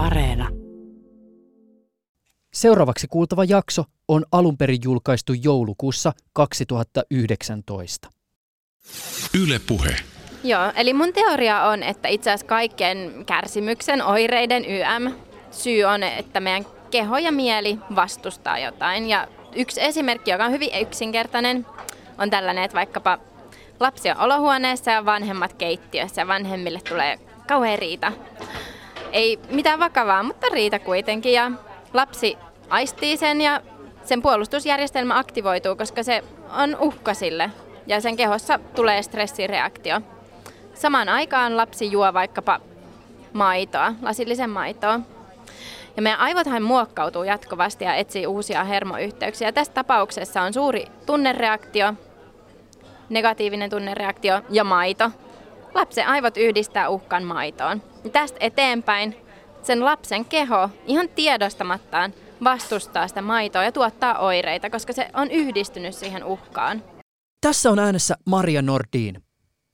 Areena. Seuraavaksi kuultava jakso on alun perin julkaistu joulukuussa 2019. Yle Puhe. Joo, eli mun teoria on, että itse asiassa kaikkien kärsimyksen, oireiden YM syy on, että meidän keho ja mieli vastustaa jotain. Ja yksi esimerkki, joka on hyvin yksinkertainen, on tällainen, että vaikkapa lapsi on olohuoneessa ja vanhemmat keittiössä ja vanhemmille tulee kauhean riita. Ei mitään vakavaa, mutta riita kuitenkin. Ja lapsi aistii sen ja sen puolustusjärjestelmä aktivoituu, koska se on uhka sille ja sen kehossa tulee stressireaktio. Samaan aikaan lapsi juo vaikkapa maitoa, lasillisen maitoa. Ja meidän aivothan muokkautuu jatkuvasti ja etsii uusia hermoyhteyksiä. Tässä tapauksessa on suuri tunnereaktio, negatiivinen tunnereaktio ja maito. Lapsen aivot yhdistää uhkan maitoon. Ja tästä eteenpäin sen lapsen keho ihan tiedostamattaan vastustaa sitä maitoa ja tuottaa oireita, koska se on yhdistynyt siihen uhkaan. Tässä on äänessä Maria Nordin.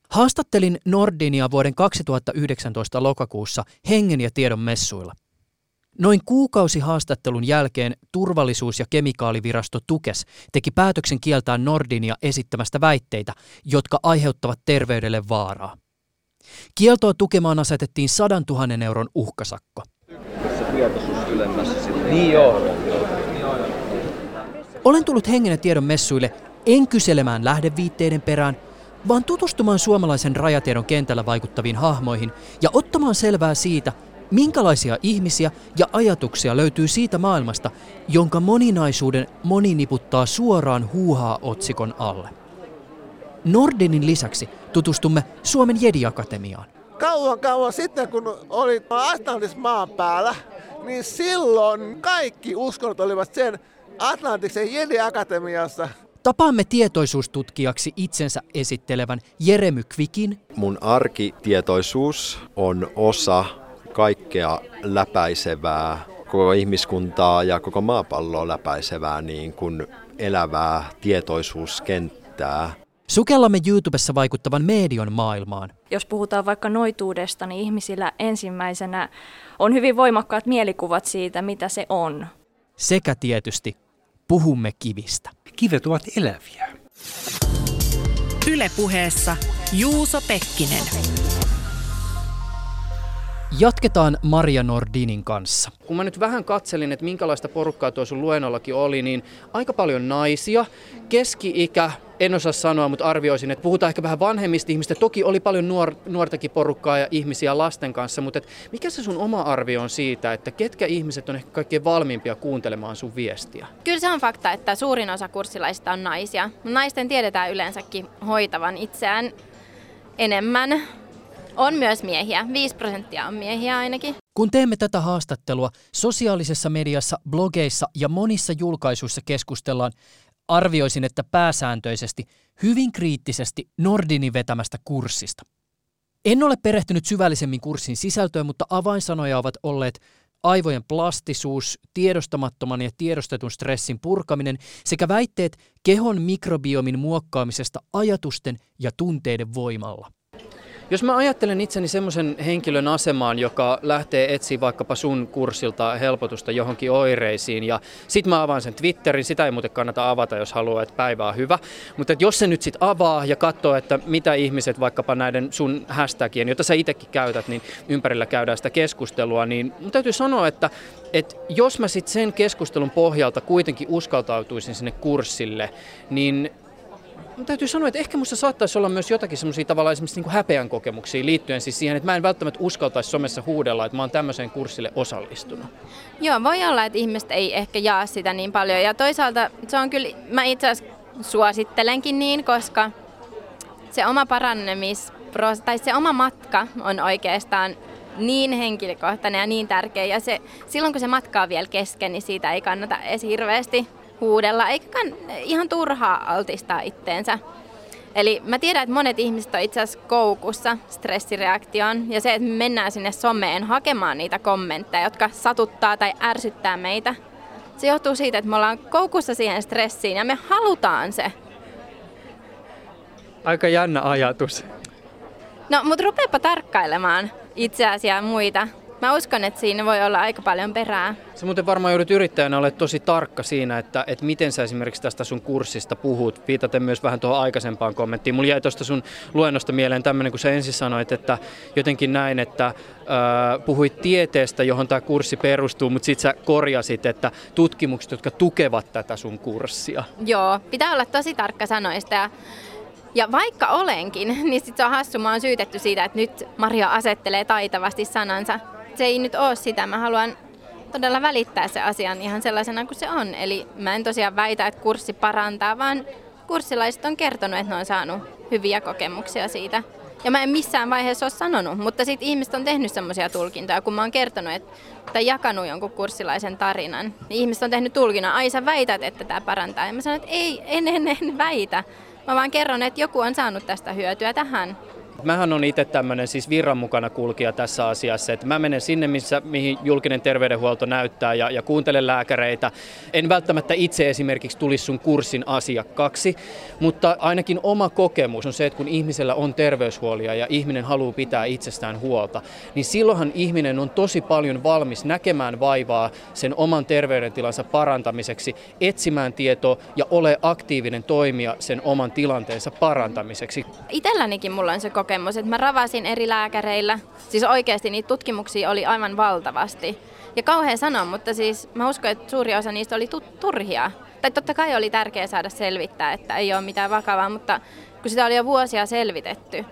Haastattelin Nordinia vuoden 2019 lokakuussa Hengen ja tiedon messuilla. Noin kuukausi haastattelun jälkeen turvallisuus- ja kemikaalivirasto Tukes teki päätöksen kieltää Nordinia esittämästä väitteitä, jotka aiheuttavat terveydelle vaaraa. Kieltoa tukemaan asetettiin 100 000 euron uhkasakko. Niin joo. Olen tullut hengen ja tiedon messuille en kyselemään lähdeviitteiden perään, vaan tutustumaan suomalaisen rajatiedon kentällä vaikuttaviin hahmoihin ja ottamaan selvää siitä, minkälaisia ihmisiä ja ajatuksia löytyy siitä maailmasta, jonka moninaisuuden moni niputtaa suoraan huuhaa-otsikon alle. Nordinin lisäksi tutustumme Suomen Jedi-akatemiaan. Kauan kauan sitten, kun oli Atlantis maan päällä, niin silloin kaikki uskonnot olivat sen Atlantiksen Jedi-akatemiassa. Tapaamme tietoisuustutkijaksi itsensä esittelevän Jeremy Kvikin. Mun arkitietoisuus on osa kaikkea läpäisevää, koko ihmiskuntaa ja koko maapalloa läpäisevää niin kuin elävää tietoisuuskenttää. Sukellamme YouTubessa vaikuttavan median maailmaan. Jos puhutaan vaikka noituudesta, niin ihmisillä ensimmäisenä on hyvin voimakkaat mielikuvat siitä, mitä se on. Sekä tietysti puhumme kivistä. Kivet ovat eläviä. Yle Puheessa Juuso Pekkinen. Jatketaan Maria Nordinin kanssa. Kun mä nyt vähän katselin, että minkälaista porukkaa tuo sun luennollakin oli, niin aika paljon naisia, keski-ikä, en osaa sanoa, mutta arvioisin, että puhutaan ehkä vähän vanhemmista ihmistä. Toki oli paljon nuor, nuortakin porukkaa ja ihmisiä lasten kanssa, mutta et mikä se sun oma arvio on siitä, että ketkä ihmiset on ehkä kaikkein valmiimpia kuuntelemaan sun viestiä? Kyllä se on fakta, että suurin osa kurssilaisista on naisia. Naisten tiedetään yleensäkin hoitavan itseään enemmän on myös miehiä. 5 prosenttia on miehiä ainakin. Kun teemme tätä haastattelua, sosiaalisessa mediassa, blogeissa ja monissa julkaisuissa keskustellaan, arvioisin, että pääsääntöisesti hyvin kriittisesti Nordinin vetämästä kurssista. En ole perehtynyt syvällisemmin kurssin sisältöön, mutta avainsanoja ovat olleet aivojen plastisuus, tiedostamattoman ja tiedostetun stressin purkaminen sekä väitteet kehon mikrobiomin muokkaamisesta ajatusten ja tunteiden voimalla. Jos mä ajattelen itseni semmoisen henkilön asemaan, joka lähtee etsiä vaikkapa sun kurssilta helpotusta johonkin oireisiin ja sit mä avaan sen Twitterin, sitä ei muuten kannata avata, jos haluaa, että päivä on hyvä. Mutta jos se nyt sit avaa ja katsoo, että mitä ihmiset vaikkapa näiden sun hashtagien, jota sä itsekin käytät, niin ympärillä käydään sitä keskustelua, niin mun täytyy sanoa, että, että jos mä sitten sen keskustelun pohjalta kuitenkin uskaltautuisin sinne kurssille, niin täytyy sanoa, että ehkä minusta saattaisi olla myös jotakin semmoisia tavallaan esimerkiksi niin häpeän kokemuksia liittyen siis siihen, että mä en välttämättä uskaltaisi somessa huudella, että mä oon tämmöiseen kurssille osallistunut. Joo, voi olla, että ihmiset ei ehkä jaa sitä niin paljon. Ja toisaalta se on kyllä, mä itse asiassa suosittelenkin niin, koska se oma parannemis, tai se oma matka on oikeastaan niin henkilökohtainen ja niin tärkeä. Ja se, silloin kun se matka on vielä kesken, niin siitä ei kannata edes hirveästi huudella, eikä ihan turhaa altistaa itteensä. Eli mä tiedän, että monet ihmiset on itse asiassa koukussa stressireaktioon ja se, että me mennään sinne someen hakemaan niitä kommentteja, jotka satuttaa tai ärsyttää meitä. Se johtuu siitä, että me ollaan koukussa siihen stressiin ja me halutaan se. Aika jännä ajatus. No, mutta rupeapa tarkkailemaan itseäsi ja muita mä uskon, että siinä voi olla aika paljon perää. Sä muuten varmaan joudut yrittäjänä olla tosi tarkka siinä, että, että miten sä esimerkiksi tästä sun kurssista puhut, viitaten myös vähän tuohon aikaisempaan kommenttiin. Mulla jäi tuosta sun luennosta mieleen tämmöinen, kun sä ensin sanoit, että jotenkin näin, että äh, puhuit tieteestä, johon tämä kurssi perustuu, mutta sitten sä korjasit, että tutkimukset, jotka tukevat tätä sun kurssia. Joo, pitää olla tosi tarkka sanoista ja ja vaikka olenkin, niin sitten se on hassu, mä oon syytetty siitä, että nyt Maria asettelee taitavasti sanansa. Se ei nyt ole sitä, mä haluan todella välittää se asian ihan sellaisena kuin se on. Eli mä en tosiaan väitä, että kurssi parantaa, vaan kurssilaiset on kertonut, että ne on saanut hyviä kokemuksia siitä. Ja mä en missään vaiheessa ole sanonut, mutta sitten ihmiset on tehnyt semmoisia tulkintoja, kun mä oon kertonut että, tai jakanut jonkun kurssilaisen tarinan. Niin ihmiset on tehnyt tulkinnan, ai sä väität, että tämä parantaa. Ja mä sanon, että ei, en, en, en väitä. Mä vaan kerron, että joku on saanut tästä hyötyä tähän. Mähän on itse tämmöinen siis virran mukana kulkija tässä asiassa, että mä menen sinne, missä, mihin julkinen terveydenhuolto näyttää ja, ja kuuntelen lääkäreitä. En välttämättä itse esimerkiksi tulisi sun kurssin asiakkaaksi, mutta ainakin oma kokemus on se, että kun ihmisellä on terveyshuolia ja ihminen haluaa pitää itsestään huolta, niin silloinhan ihminen on tosi paljon valmis näkemään vaivaa sen oman terveydentilansa parantamiseksi, etsimään tietoa ja ole aktiivinen toimija sen oman tilanteensa parantamiseksi. Itsellänikin mulla on se kokemus kokemus, että mä ravasin eri lääkäreillä. Siis oikeasti niitä tutkimuksia oli aivan valtavasti. Ja kauhean sanoa, mutta siis mä uskon, että suuri osa niistä oli turhia. Tai totta kai oli tärkeää saada selvittää, että ei ole mitään vakavaa, mutta kun sitä oli jo vuosia selvitetty,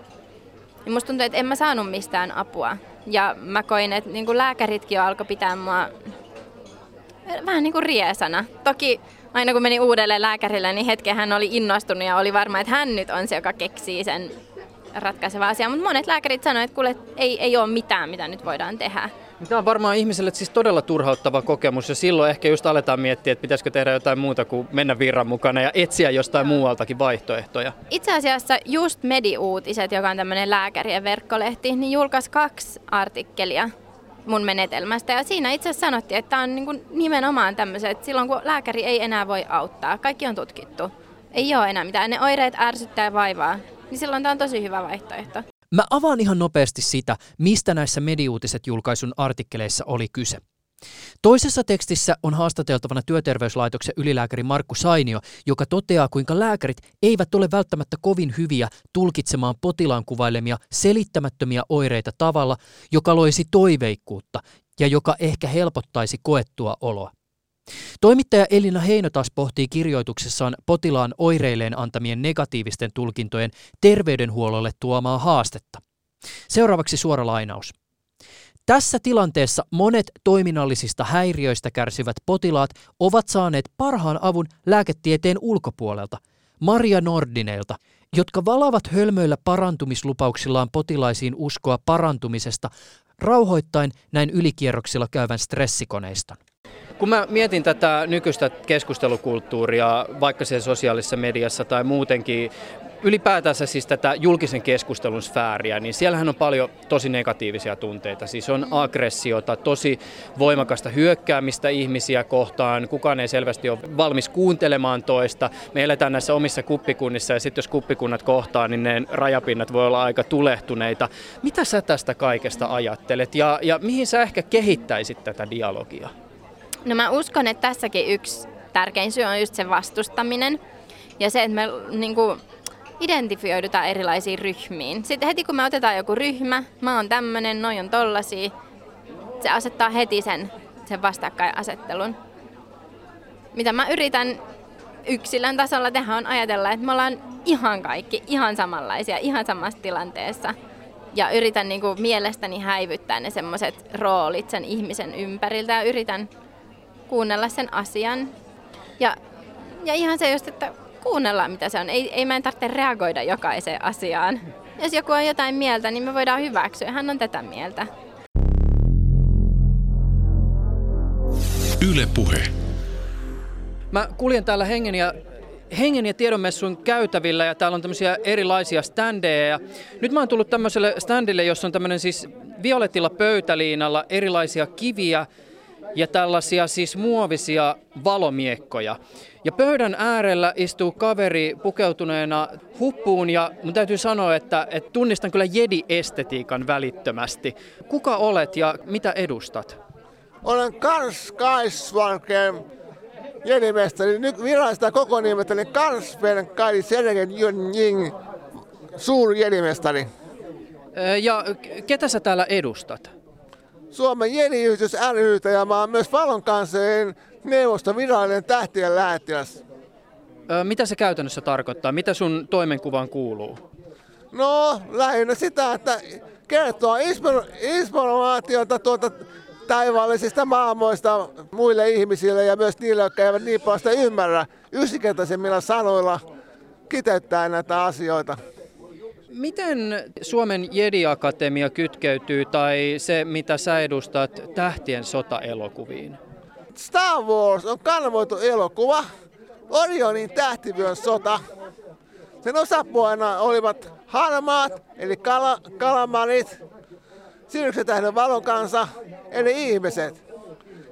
niin musta tuntuu, että en mä saanut mistään apua. Ja mä koin, että niin kuin lääkäritkin jo alkoi pitää mua vähän niin kuin riesana. Toki aina kun meni uudelle lääkärille, niin hetken hän oli innostunut ja oli varma, että hän nyt on se, joka keksii sen ratkaiseva asia, mutta monet lääkärit sanoivat, että kuule, ei, ei ole mitään, mitä nyt voidaan tehdä. Tämä on varmaan ihmiselle siis todella turhauttava kokemus ja silloin ehkä just aletaan miettiä, että pitäisikö tehdä jotain muuta kuin mennä virran mukana ja etsiä jostain muualtakin vaihtoehtoja. Itse asiassa just Mediuutiset, joka on tämmöinen lääkärien verkkolehti, niin julkaisi kaksi artikkelia mun menetelmästä. Ja siinä itse asiassa sanottiin, että tämä on niin nimenomaan tämmöiset, että silloin kun lääkäri ei enää voi auttaa, kaikki on tutkittu. Ei ole enää mitään, ne oireet ärsyttää ja vaivaa niin silloin tämä on tosi hyvä vaihtoehto. Mä avaan ihan nopeasti sitä, mistä näissä mediuutiset julkaisun artikkeleissa oli kyse. Toisessa tekstissä on haastateltavana työterveyslaitoksen ylilääkäri Markku Sainio, joka toteaa, kuinka lääkärit eivät ole välttämättä kovin hyviä tulkitsemaan potilaan kuvailemia selittämättömiä oireita tavalla, joka loisi toiveikkuutta ja joka ehkä helpottaisi koettua oloa. Toimittaja Elina Heino taas pohtii kirjoituksessaan potilaan oireilleen antamien negatiivisten tulkintojen terveydenhuollolle tuomaa haastetta. Seuraavaksi suora lainaus. Tässä tilanteessa monet toiminnallisista häiriöistä kärsivät potilaat ovat saaneet parhaan avun lääketieteen ulkopuolelta, Maria Nordineilta, jotka valavat hölmöillä parantumislupauksillaan potilaisiin uskoa parantumisesta, rauhoittain näin ylikierroksilla käyvän stressikoneiston. Kun mä mietin tätä nykyistä keskustelukulttuuria, vaikka siellä sosiaalisessa mediassa tai muutenkin, ylipäätänsä siis tätä julkisen keskustelun sfääriä, niin siellähän on paljon tosi negatiivisia tunteita. Siis on aggressiota, tosi voimakasta hyökkäämistä ihmisiä kohtaan, kukaan ei selvästi ole valmis kuuntelemaan toista. Me eletään näissä omissa kuppikunnissa ja sitten jos kuppikunnat kohtaa, niin ne rajapinnat voi olla aika tulehtuneita. Mitä sä tästä kaikesta ajattelet ja, ja mihin sä ehkä kehittäisit tätä dialogia? No mä uskon, että tässäkin yksi tärkein syy on just se vastustaminen ja se, että me niin kuin, identifioidutaan erilaisiin ryhmiin. Sitten heti kun me otetaan joku ryhmä, mä oon tämmönen, noi on tollasia, se asettaa heti sen, sen vastakkainasettelun. Mitä mä yritän yksilön tasolla tehdä on ajatella, että me ollaan ihan kaikki ihan samanlaisia, ihan samassa tilanteessa. Ja yritän niin kuin mielestäni häivyttää ne semmoiset roolit sen ihmisen ympäriltä ja yritän kuunnella sen asian. Ja, ja ihan se just, että kuunnellaan mitä se on. Ei, ei meidän tarvitse reagoida jokaiseen asiaan. Jos joku on jotain mieltä, niin me voidaan hyväksyä. Hän on tätä mieltä. Yle Puhe. Mä kuljen täällä hengen ja hengen ja tiedonmessun käytävillä ja täällä on tämmöisiä erilaisia standeja. Ja nyt mä oon tullut tämmöiselle standille, jossa on tämmöinen siis violetilla pöytäliinalla erilaisia kiviä, ja tällaisia siis muovisia valomiekkoja. Ja pöydän äärellä istuu kaveri pukeutuneena huppuun ja mun täytyy sanoa, että, että tunnistan kyllä jedi-estetiikan välittömästi. Kuka olet ja mitä edustat? Olen Kars Kaisvalken jedimestari. Nyt virallista koko nimestäni Karsven Kai Sergen Jing, suuri jedimestari. Ja ketä sä täällä edustat? Suomen jeniyhdys rytä ja mä oon myös Valon kansseen neuvoston virallinen tähtien lähettiläs. Mitä se käytännössä tarkoittaa? Mitä sun toimenkuvaan kuuluu? No, lähinnä sitä, että kertoo informaatiota tuota taivaallisista maailmoista muille ihmisille ja myös niille, jotka eivät niin paljon sitä ymmärrä yksinkertaisemmilla sanoilla kiteyttää näitä asioita. Miten Suomen Jedi-akatemia kytkeytyy tai se, mitä sä edustat, tähtien sota-elokuviin? Star Wars on kanavoitu elokuva, Orionin tähtivyön sota. Sen osapuolena olivat harmaat, eli kala, kalamarit, Siryksen tähden valon kanssa, eli ihmiset.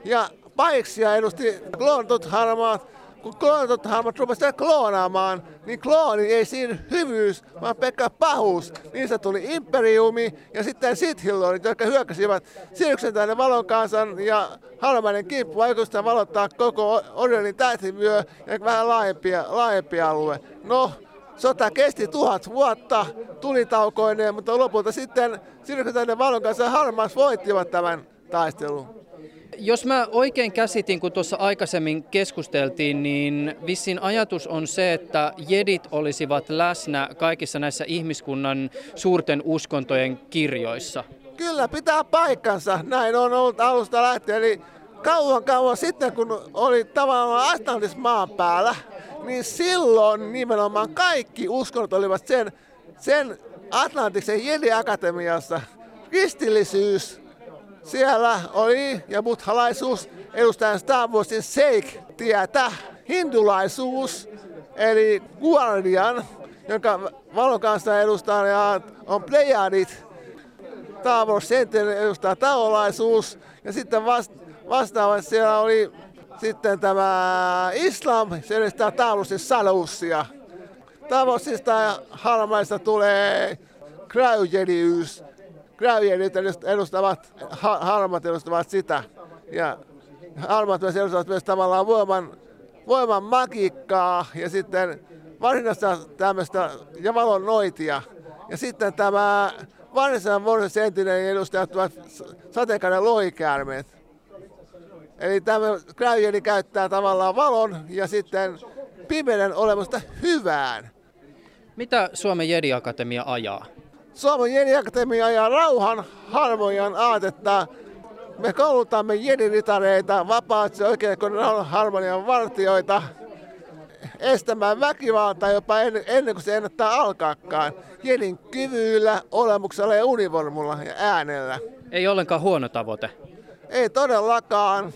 Ja paiksia edusti kloonatut harmaat, kun kloonatut harmat rupesivat kloonaamaan, niin klooni ei siinä hyvyys, vaan pelkkä pahuus. Niistä tuli imperiumi ja sitten sithillonit, jotka hyökkäsivät Siryksen tähden valon kansan ja harmainen kimppu vaikutusta valottaa koko Orionin tähtivyö ja vähän laajempi, laajempi alue. No, Sota kesti tuhat vuotta tulitaukoineen, mutta lopulta sitten Sirkutainen valon kanssa Harmas voittivat tämän taistelun. Jos mä oikein käsitin, kun tuossa aikaisemmin keskusteltiin, niin vissin ajatus on se, että jedit olisivat läsnä kaikissa näissä ihmiskunnan suurten uskontojen kirjoissa. Kyllä, pitää paikkansa. Näin on ollut alusta lähtien. Eli kauan kauan sitten, kun oli tavallaan Atlantis maan päällä, niin silloin nimenomaan kaikki uskonnot olivat sen, sen Atlantiksen Jedi-akatemiassa. Kristillisyys siellä oli ja buddhalaisuus edustajan Star Warsin Seik-tietä. Hindulaisuus eli Guardian, jonka valon kanssa edustaa on Plejadit. Star Wars Center edustaa taolaisuus ja sitten vasta vastaavasti siellä oli sitten tämä islam, se edistää taulusti saluussia. Tavosista ja harmaista tulee kräyjediys. Kräyjedit edustavat, harmat edustavat sitä. Ja harmat myös edustavat myös tavallaan voiman, voiman magiikkaa ja sitten varsinaista tämmöistä ja valon noitia. Ja sitten tämä varsinaisen vuoden sentinelin edustajat ovat sateenkainen lohikäärmeet. Eli tämä Cryogeni käyttää tavallaan valon ja sitten pimeyden olemusta hyvään. Mitä Suomen Jedi-akatemia ajaa? Suomen Jedi-akatemia ajaa rauhan, harmonian aatetta. Me koulutamme jedinitareita, vapaaksi oikein rauhan harmonian vartioita, estämään väkivaltaa jopa ennen, ennen kuin se ennättää alkaakaan. Jedin kyvyillä, olemuksella ja univormulla ja äänellä. Ei ollenkaan huono tavoite. Ei todellakaan.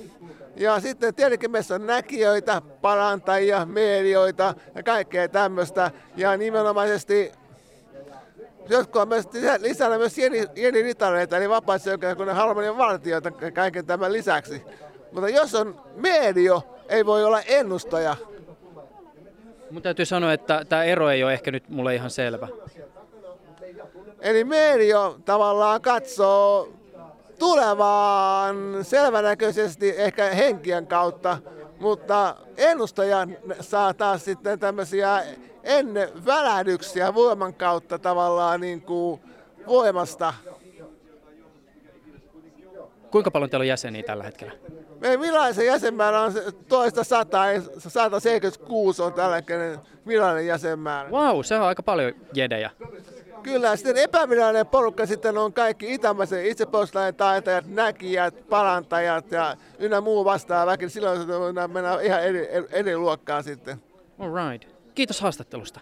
Ja sitten tietenkin meissä on näkijöitä, parantajia, medioita ja kaikkea tämmöistä. Ja nimenomaisesti jotkut on myös lisänä myös jeni, ritareita, eli vapaissa kun harmonian vartijoita kaiken tämän lisäksi. Mutta jos on medio, ei voi olla ennustaja. Mun täytyy sanoa, että tämä ero ei ole ehkä nyt mulle ihan selvä. Eli medio tavallaan katsoo tulevaan selvänäköisesti ehkä henkien kautta, mutta ennustaja saa taas sitten tämmöisiä ennen välähdyksiä voiman kautta tavallaan niin kuin voimasta. Kuinka paljon teillä on jäseniä tällä hetkellä? Meidän virallisen jäsenmäärä on toista 100, 176 on tällä hetkellä virallinen jäsenmäärä. Wow, se on aika paljon jedejä. Kyllä, sitten epävirallinen porukka sitten on kaikki itämäisen itsepuolustuslain taitajat, näkijät, parantajat ja ynnä muu vastaava väki. Silloin mennään ihan eri, eri luokkaan sitten. All right. Kiitos haastattelusta.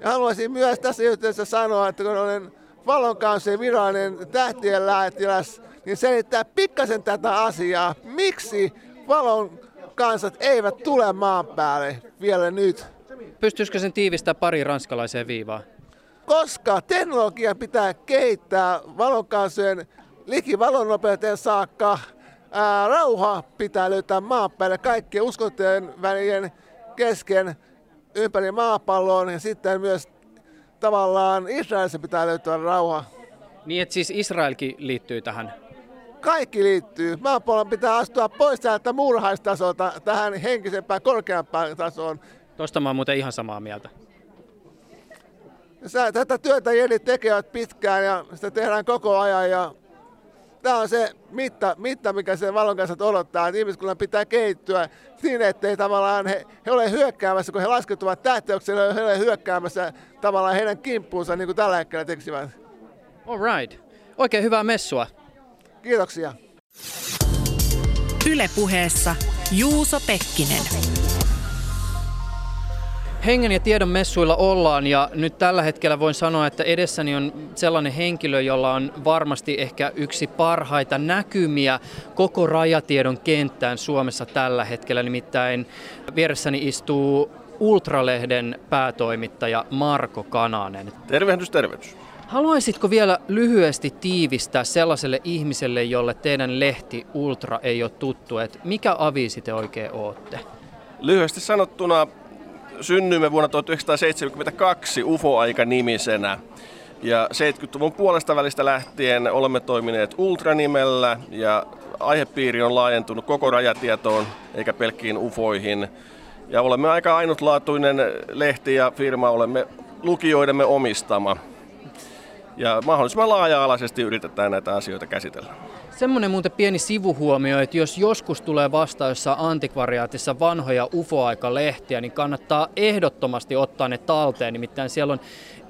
Ja haluaisin myös tässä yhteydessä sanoa, että kun olen Valon kanssa virallinen tähtien lähettiläs, niin selittää pikkasen tätä asiaa. Miksi Valon kansat eivät tule maan päälle vielä nyt? Pystyisikö sen tiivistää pari ranskalaiseen viivaan? koska teknologia pitää kehittää valonkansojen liki valonnopeuteen saakka ää, rauha pitää löytää maan päälle kaikkien uskontojen välien kesken ympäri maapallon ja sitten myös tavallaan Israelissa pitää löytyä rauha. Niin, että siis Israelkin liittyy tähän. Kaikki liittyy. Maapallon pitää astua pois täältä muurahaistasolta tähän henkisempään, korkeampaan tasoon. Tuosta mä oon muuten ihan samaa mieltä. Tätä työtä jelit tekevät pitkään ja sitä tehdään koko ajan ja tämä on se mitta, mitta mikä se valon kanssa odottaa, että ihmiskunnan pitää kehittyä siinä, ettei tavallaan he, he ole hyökkäämässä, kun he laskeutuvat tähteykselle, he ole hyökkäämässä tavallaan heidän kimppuunsa, niin kuin tällä hetkellä teksivät. All right. Oikein hyvää messua. Kiitoksia. Ylepuheessa Juuso Pekkinen. Hengen ja tiedon messuilla ollaan ja nyt tällä hetkellä voin sanoa, että edessäni on sellainen henkilö, jolla on varmasti ehkä yksi parhaita näkymiä koko rajatiedon kenttään Suomessa tällä hetkellä. Nimittäin vieressäni istuu Ultralehden päätoimittaja Marko Kananen. Tervehdys, tervehdys. Haluaisitko vielä lyhyesti tiivistää sellaiselle ihmiselle, jolle teidän lehti Ultra ei ole tuttu, että mikä aviisi te oikein ootte? Lyhyesti sanottuna synnyimme vuonna 1972 UFO-aika-nimisenä. Ja 70-luvun puolesta välistä lähtien olemme toimineet Ultra-nimellä ja aihepiiri on laajentunut koko rajatietoon eikä pelkkiin UFOihin. Ja olemme aika ainutlaatuinen lehti ja firma, olemme lukijoidemme omistama. Ja mahdollisimman laaja-alaisesti yritetään näitä asioita käsitellä. Semmoinen muuten pieni sivuhuomio, että jos joskus tulee vastaan jossain antikvariaatissa vanhoja UFO-aikalehtiä, niin kannattaa ehdottomasti ottaa ne talteen. Nimittäin siellä on,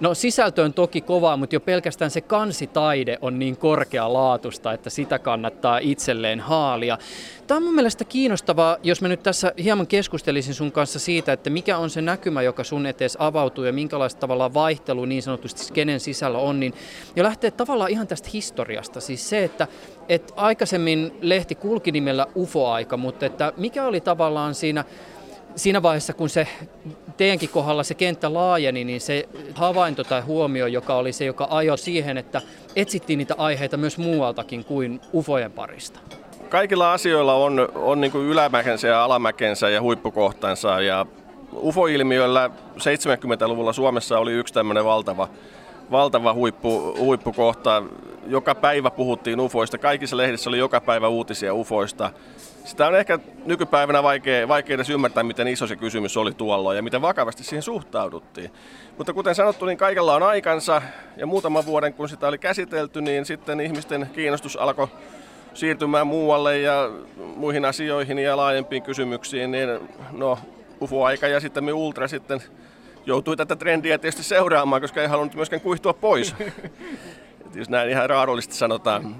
no sisältö on toki kovaa, mutta jo pelkästään se kansitaide on niin korkealaatusta, että sitä kannattaa itselleen haalia. Tämä on mun mielestä kiinnostavaa, jos mä nyt tässä hieman keskustelisin sun kanssa siitä, että mikä on se näkymä, joka sun etees avautuu ja minkälaista tavalla vaihtelu niin sanotusti kenen sisällä on, niin jo lähtee tavallaan ihan tästä historiasta. Siis se, että, että aikaisemmin lehti kulki nimellä UFO-aika, mutta että mikä oli tavallaan siinä siinä vaiheessa, kun se teidänkin kohdalla se kenttä laajeni, niin se havainto tai huomio, joka oli se, joka ajoi siihen, että etsittiin niitä aiheita myös muualtakin kuin ufojen parista kaikilla asioilla on, on niin kuin ylämäkensä ja alamäkensä ja huippukohtansa. Ja UFO-ilmiöllä 70-luvulla Suomessa oli yksi tämmöinen valtava, valtava huippu, huippukohta. Joka päivä puhuttiin UFOista, kaikissa lehdissä oli joka päivä uutisia UFOista. Sitä on ehkä nykypäivänä vaikea, vaikea edes ymmärtää, miten iso se kysymys oli tuolla ja miten vakavasti siihen suhtauduttiin. Mutta kuten sanottu, niin kaikella on aikansa ja muutaman vuoden kun sitä oli käsitelty, niin sitten ihmisten kiinnostus alkoi siirtymään muualle ja muihin asioihin ja laajempiin kysymyksiin, niin no, UFO-aika ja sitten me Ultra sitten joutui tätä trendiä tietysti seuraamaan, koska ei halunnut myöskään kuihtua pois. jos näin ihan raadollisesti sanotaan.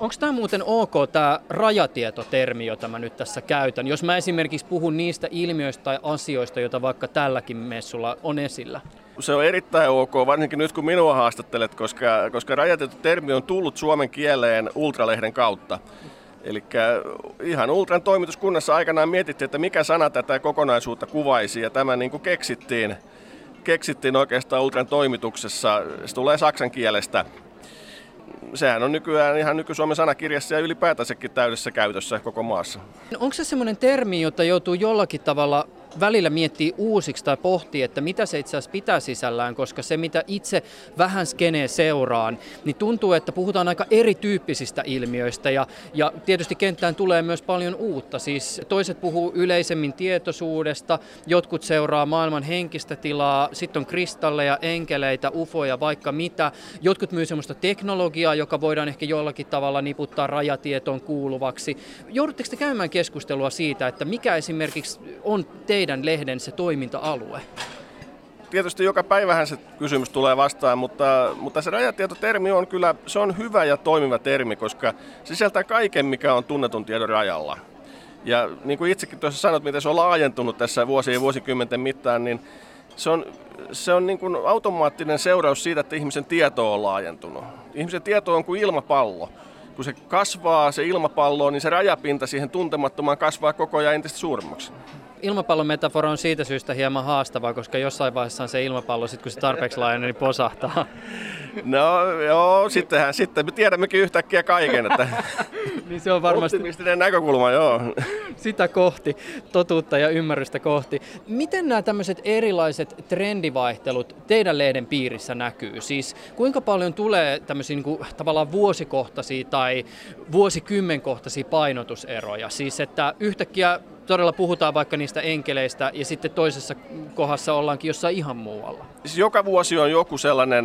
Onko tämä muuten ok, tämä rajatietotermi, jota mä nyt tässä käytän, jos mä esimerkiksi puhun niistä ilmiöistä tai asioista, joita vaikka tälläkin messulla on esillä? Se on erittäin ok, varsinkin nyt kun minua haastattelet, koska, koska rajatietotermi on tullut suomen kieleen Ultralehden kautta. Eli ihan Ultran toimituskunnassa aikanaan mietittiin, että mikä sana tätä kokonaisuutta kuvaisi, ja tämä niin kuin keksittiin, keksittiin oikeastaan Ultran toimituksessa. Se tulee saksan kielestä sehän on nykyään ihan nyky-Suomen sanakirjassa ja ylipäätänsäkin täydessä käytössä koko maassa. Onko se semmoinen termi, jota joutuu jollakin tavalla välillä miettii uusiksi tai pohtii, että mitä se itse asiassa pitää sisällään, koska se mitä itse vähän skenee seuraan, niin tuntuu, että puhutaan aika erityyppisistä ilmiöistä ja, ja tietysti kenttään tulee myös paljon uutta. Siis toiset puhuu yleisemmin tietoisuudesta, jotkut seuraa maailman henkistä tilaa, sitten on kristalleja, enkeleitä, ufoja, vaikka mitä. Jotkut myy sellaista teknologiaa, joka voidaan ehkä jollakin tavalla niputtaa rajatietoon kuuluvaksi. Joudutteko te käymään keskustelua siitä, että mikä esimerkiksi on teidän teidän lehden se toiminta-alue? Tietysti joka päivähän se kysymys tulee vastaan, mutta, mutta se rajatietotermi on kyllä se on hyvä ja toimiva termi, koska sisältää kaiken, mikä on tunnetun tiedon rajalla. Ja niin kuin itsekin tuossa sanot, miten se on laajentunut tässä vuosien ja vuosikymmenten mittaan, niin se on, se on niin kuin automaattinen seuraus siitä, että ihmisen tieto on laajentunut. Ihmisen tieto on kuin ilmapallo. Kun se kasvaa, se ilmapallo, niin se rajapinta siihen tuntemattomaan kasvaa koko ajan entistä suuremmaksi. Ilmapallometafora on siitä syystä hieman haastava, koska jossain vaiheessa se ilmapallo, sit kun se tarpeeksi laajenee, niin posahtaa. No joo, sittenhän sitten me tiedämmekin yhtäkkiä kaiken, että niin se on varmasti optimistinen näkökulma, joo. sitä kohti, totuutta ja ymmärrystä kohti. Miten nämä tämmöiset erilaiset trendivaihtelut teidän lehden piirissä näkyy? Siis kuinka paljon tulee tämmöisiä niin kuin, tavallaan vuosikohtaisia tai vuosikymmenkohtaisia painotuseroja? Siis että yhtäkkiä todella puhutaan vaikka niistä enkeleistä ja sitten toisessa kohdassa ollaankin jossain ihan muualla. Siis joka vuosi on joku sellainen,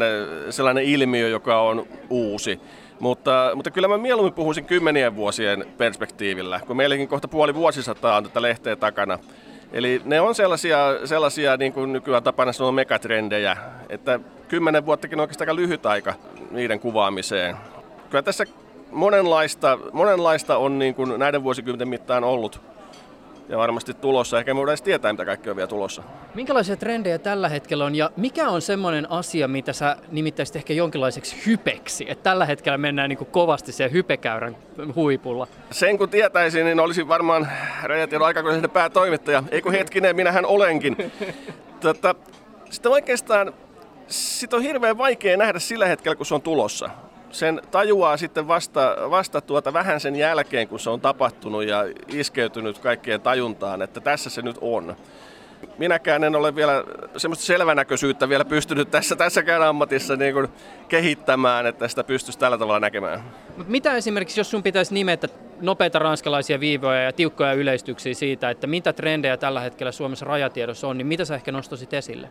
sellainen ilmiö, joka on uusi. Mutta, mutta kyllä mä mieluummin puhuisin kymmenien vuosien perspektiivillä, kun meilläkin kohta puoli vuosisataa on tätä lehteä takana. Eli ne on sellaisia, sellaisia niin kuin nykyään tapana sanoa megatrendejä, että kymmenen vuottakin on oikeastaan aika lyhyt aika niiden kuvaamiseen. Kyllä tässä monenlaista, monenlaista on niin kuin näiden vuosikymmenten mittaan ollut ja varmasti tulossa. Ehkä me edes tietää, mitä kaikki on vielä tulossa. Minkälaisia trendejä tällä hetkellä on ja mikä on semmoinen asia, mitä sä nimittäisit ehkä jonkinlaiseksi hypeksi? Että tällä hetkellä mennään niin kuin kovasti sen hypekäyrän huipulla. Sen kun tietäisin, niin olisi varmaan Rajatiedon aikakoisen päätoimittaja. Eikö hetkinen, minähän olenkin. Tota, sitten oikeastaan sit on hirveän vaikea nähdä sillä hetkellä, kun se on tulossa sen tajuaa sitten vasta, vasta tuota vähän sen jälkeen, kun se on tapahtunut ja iskeytynyt kaikkien tajuntaan, että tässä se nyt on. Minäkään en ole vielä semmoista selvänäköisyyttä vielä pystynyt tässä tässäkään ammatissa niin kuin kehittämään, että sitä pystyisi tällä tavalla näkemään. Mut mitä esimerkiksi, jos sun pitäisi nimetä nopeita ranskalaisia viivoja ja tiukkoja yleistyksiä siitä, että mitä trendejä tällä hetkellä Suomessa rajatiedossa on, niin mitä sä ehkä nostasit esille?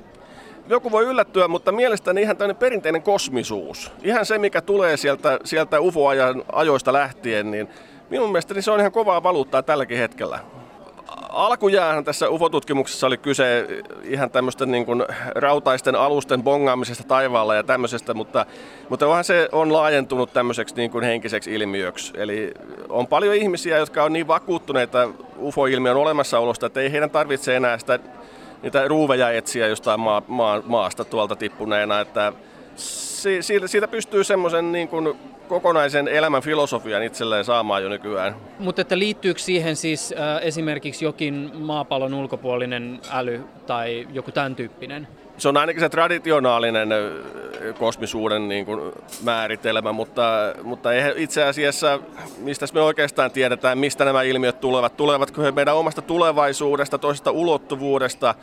Joku voi yllättyä, mutta mielestäni ihan tämmöinen perinteinen kosmisuus, ihan se mikä tulee sieltä, sieltä UFO-ajan ajoista lähtien, niin minun mielestäni se on ihan kovaa valuuttaa tälläkin hetkellä. Alkujaan tässä UFO-tutkimuksessa oli kyse ihan tämmöistä niin kuin rautaisten alusten bongaamisesta taivaalla ja tämmöisestä, mutta, mutta onhan se on laajentunut tämmöiseksi niin kuin henkiseksi ilmiöksi. Eli on paljon ihmisiä, jotka on niin vakuuttuneita UFO-ilmiön olemassaolosta, että ei heidän tarvitse enää sitä niitä ruuveja etsiä jostain maa, maa, maasta tuolta tippuneena, että si, siitä, siitä pystyy semmoisen niin kuin kokonaisen elämän filosofian itselleen saamaan jo nykyään. Mutta että liittyykö siihen siis äh, esimerkiksi jokin maapallon ulkopuolinen äly tai joku tämän tyyppinen? Se on ainakin se traditionaalinen kosmisuuden niin kuin määritelmä, mutta, mutta itse asiassa mistä me oikeastaan tiedetään, mistä nämä ilmiöt tulevat. Tulevatko he meidän omasta tulevaisuudesta, toisesta ulottuvuudesta?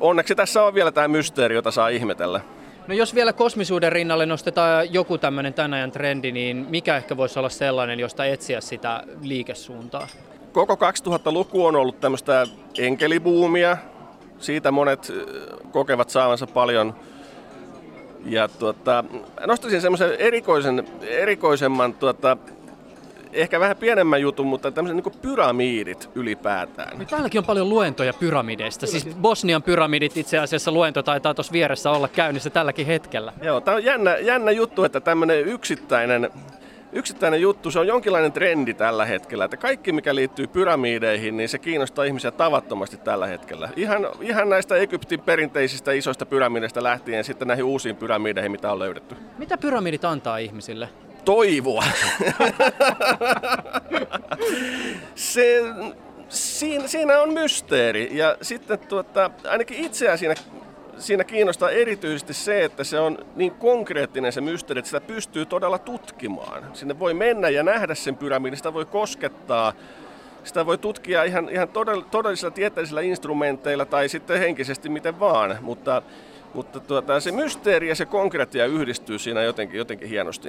Onneksi tässä on vielä tämä mysteeri, jota saa ihmetellä. No jos vielä kosmisuuden rinnalle nostetaan joku tämmöinen tämän ajan trendi, niin mikä ehkä voisi olla sellainen, josta etsiä sitä liikesuuntaa? Koko 2000-luku on ollut tämmöistä enkelibuumia, siitä monet kokevat saavansa paljon. Ja tuota, nostaisin semmoisen erikoisen, erikoisemman, tuota, ehkä vähän pienemmän jutun, mutta tämmöisen niin pyramiidit ylipäätään. Nyt täälläkin on paljon luentoja pyramideista. Siis Bosnian pyramidit itse asiassa luento taitaa tuossa vieressä olla käynnissä tälläkin hetkellä. Joo, tämä on jännä, jännä juttu, että tämmöinen yksittäinen yksittäinen juttu, se on jonkinlainen trendi tällä hetkellä, että kaikki mikä liittyy pyramiideihin, niin se kiinnostaa ihmisiä tavattomasti tällä hetkellä. Ihan, ihan näistä Egyptin perinteisistä isoista pyramideista lähtien sitten näihin uusiin pyramideihin, mitä on löydetty. Mitä pyramidit antaa ihmisille? Toivoa. se, siinä, siinä on mysteeri ja sitten tuota, ainakin itseään siinä siinä kiinnostaa erityisesti se, että se on niin konkreettinen se mysteeri, että sitä pystyy todella tutkimaan. Sinne voi mennä ja nähdä sen pyramidin, sitä voi koskettaa, sitä voi tutkia ihan, ihan todellisilla tieteellisillä instrumenteilla tai sitten henkisesti miten vaan, mutta, mutta tuota, se mysteeri ja se konkreettia yhdistyy siinä jotenkin, jotenkin hienosti.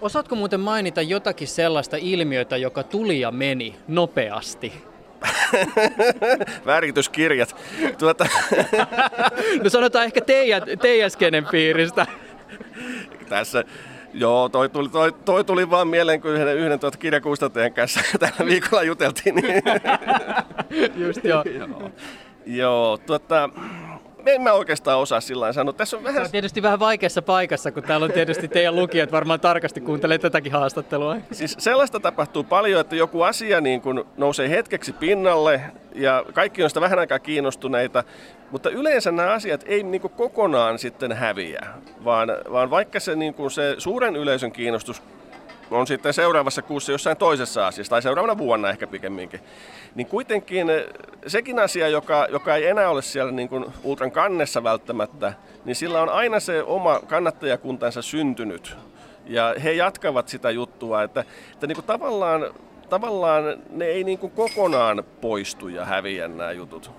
Osaatko muuten mainita jotakin sellaista ilmiötä, joka tuli ja meni nopeasti? Värityskirjat. Tuota. no sanotaan ehkä teidän, teidän skenen piiristä. Tässä, Joo, toi tuli, toi, toi tuli vaan mieleen, kun yhden, yhden tuota kirjakustantajan kanssa tällä viikolla juteltiin. Niin. Just joo. joo. Joo, tuota, en mä oikeastaan osaa sillä sanoa. Tässä on vähän... Se on tietysti vähän vaikeassa paikassa, kun täällä on tietysti teidän lukijat varmaan tarkasti kuuntelee tätäkin haastattelua. Siis sellaista tapahtuu paljon, että joku asia niin kun nousee hetkeksi pinnalle ja kaikki on sitä vähän aikaa kiinnostuneita, mutta yleensä nämä asiat ei niin kokonaan sitten häviä, vaan, vaan vaikka se, niin se suuren yleisön kiinnostus on sitten seuraavassa kuussa jossain toisessa asiassa, tai seuraavana vuonna ehkä pikemminkin. Niin kuitenkin sekin asia, joka, joka ei enää ole siellä niin kuin Ultran kannessa välttämättä, niin sillä on aina se oma kannattajakuntansa syntynyt. Ja he jatkavat sitä juttua, että, että niin kuin tavallaan, tavallaan ne ei niin kuin kokonaan poistu ja häviä nämä jutut.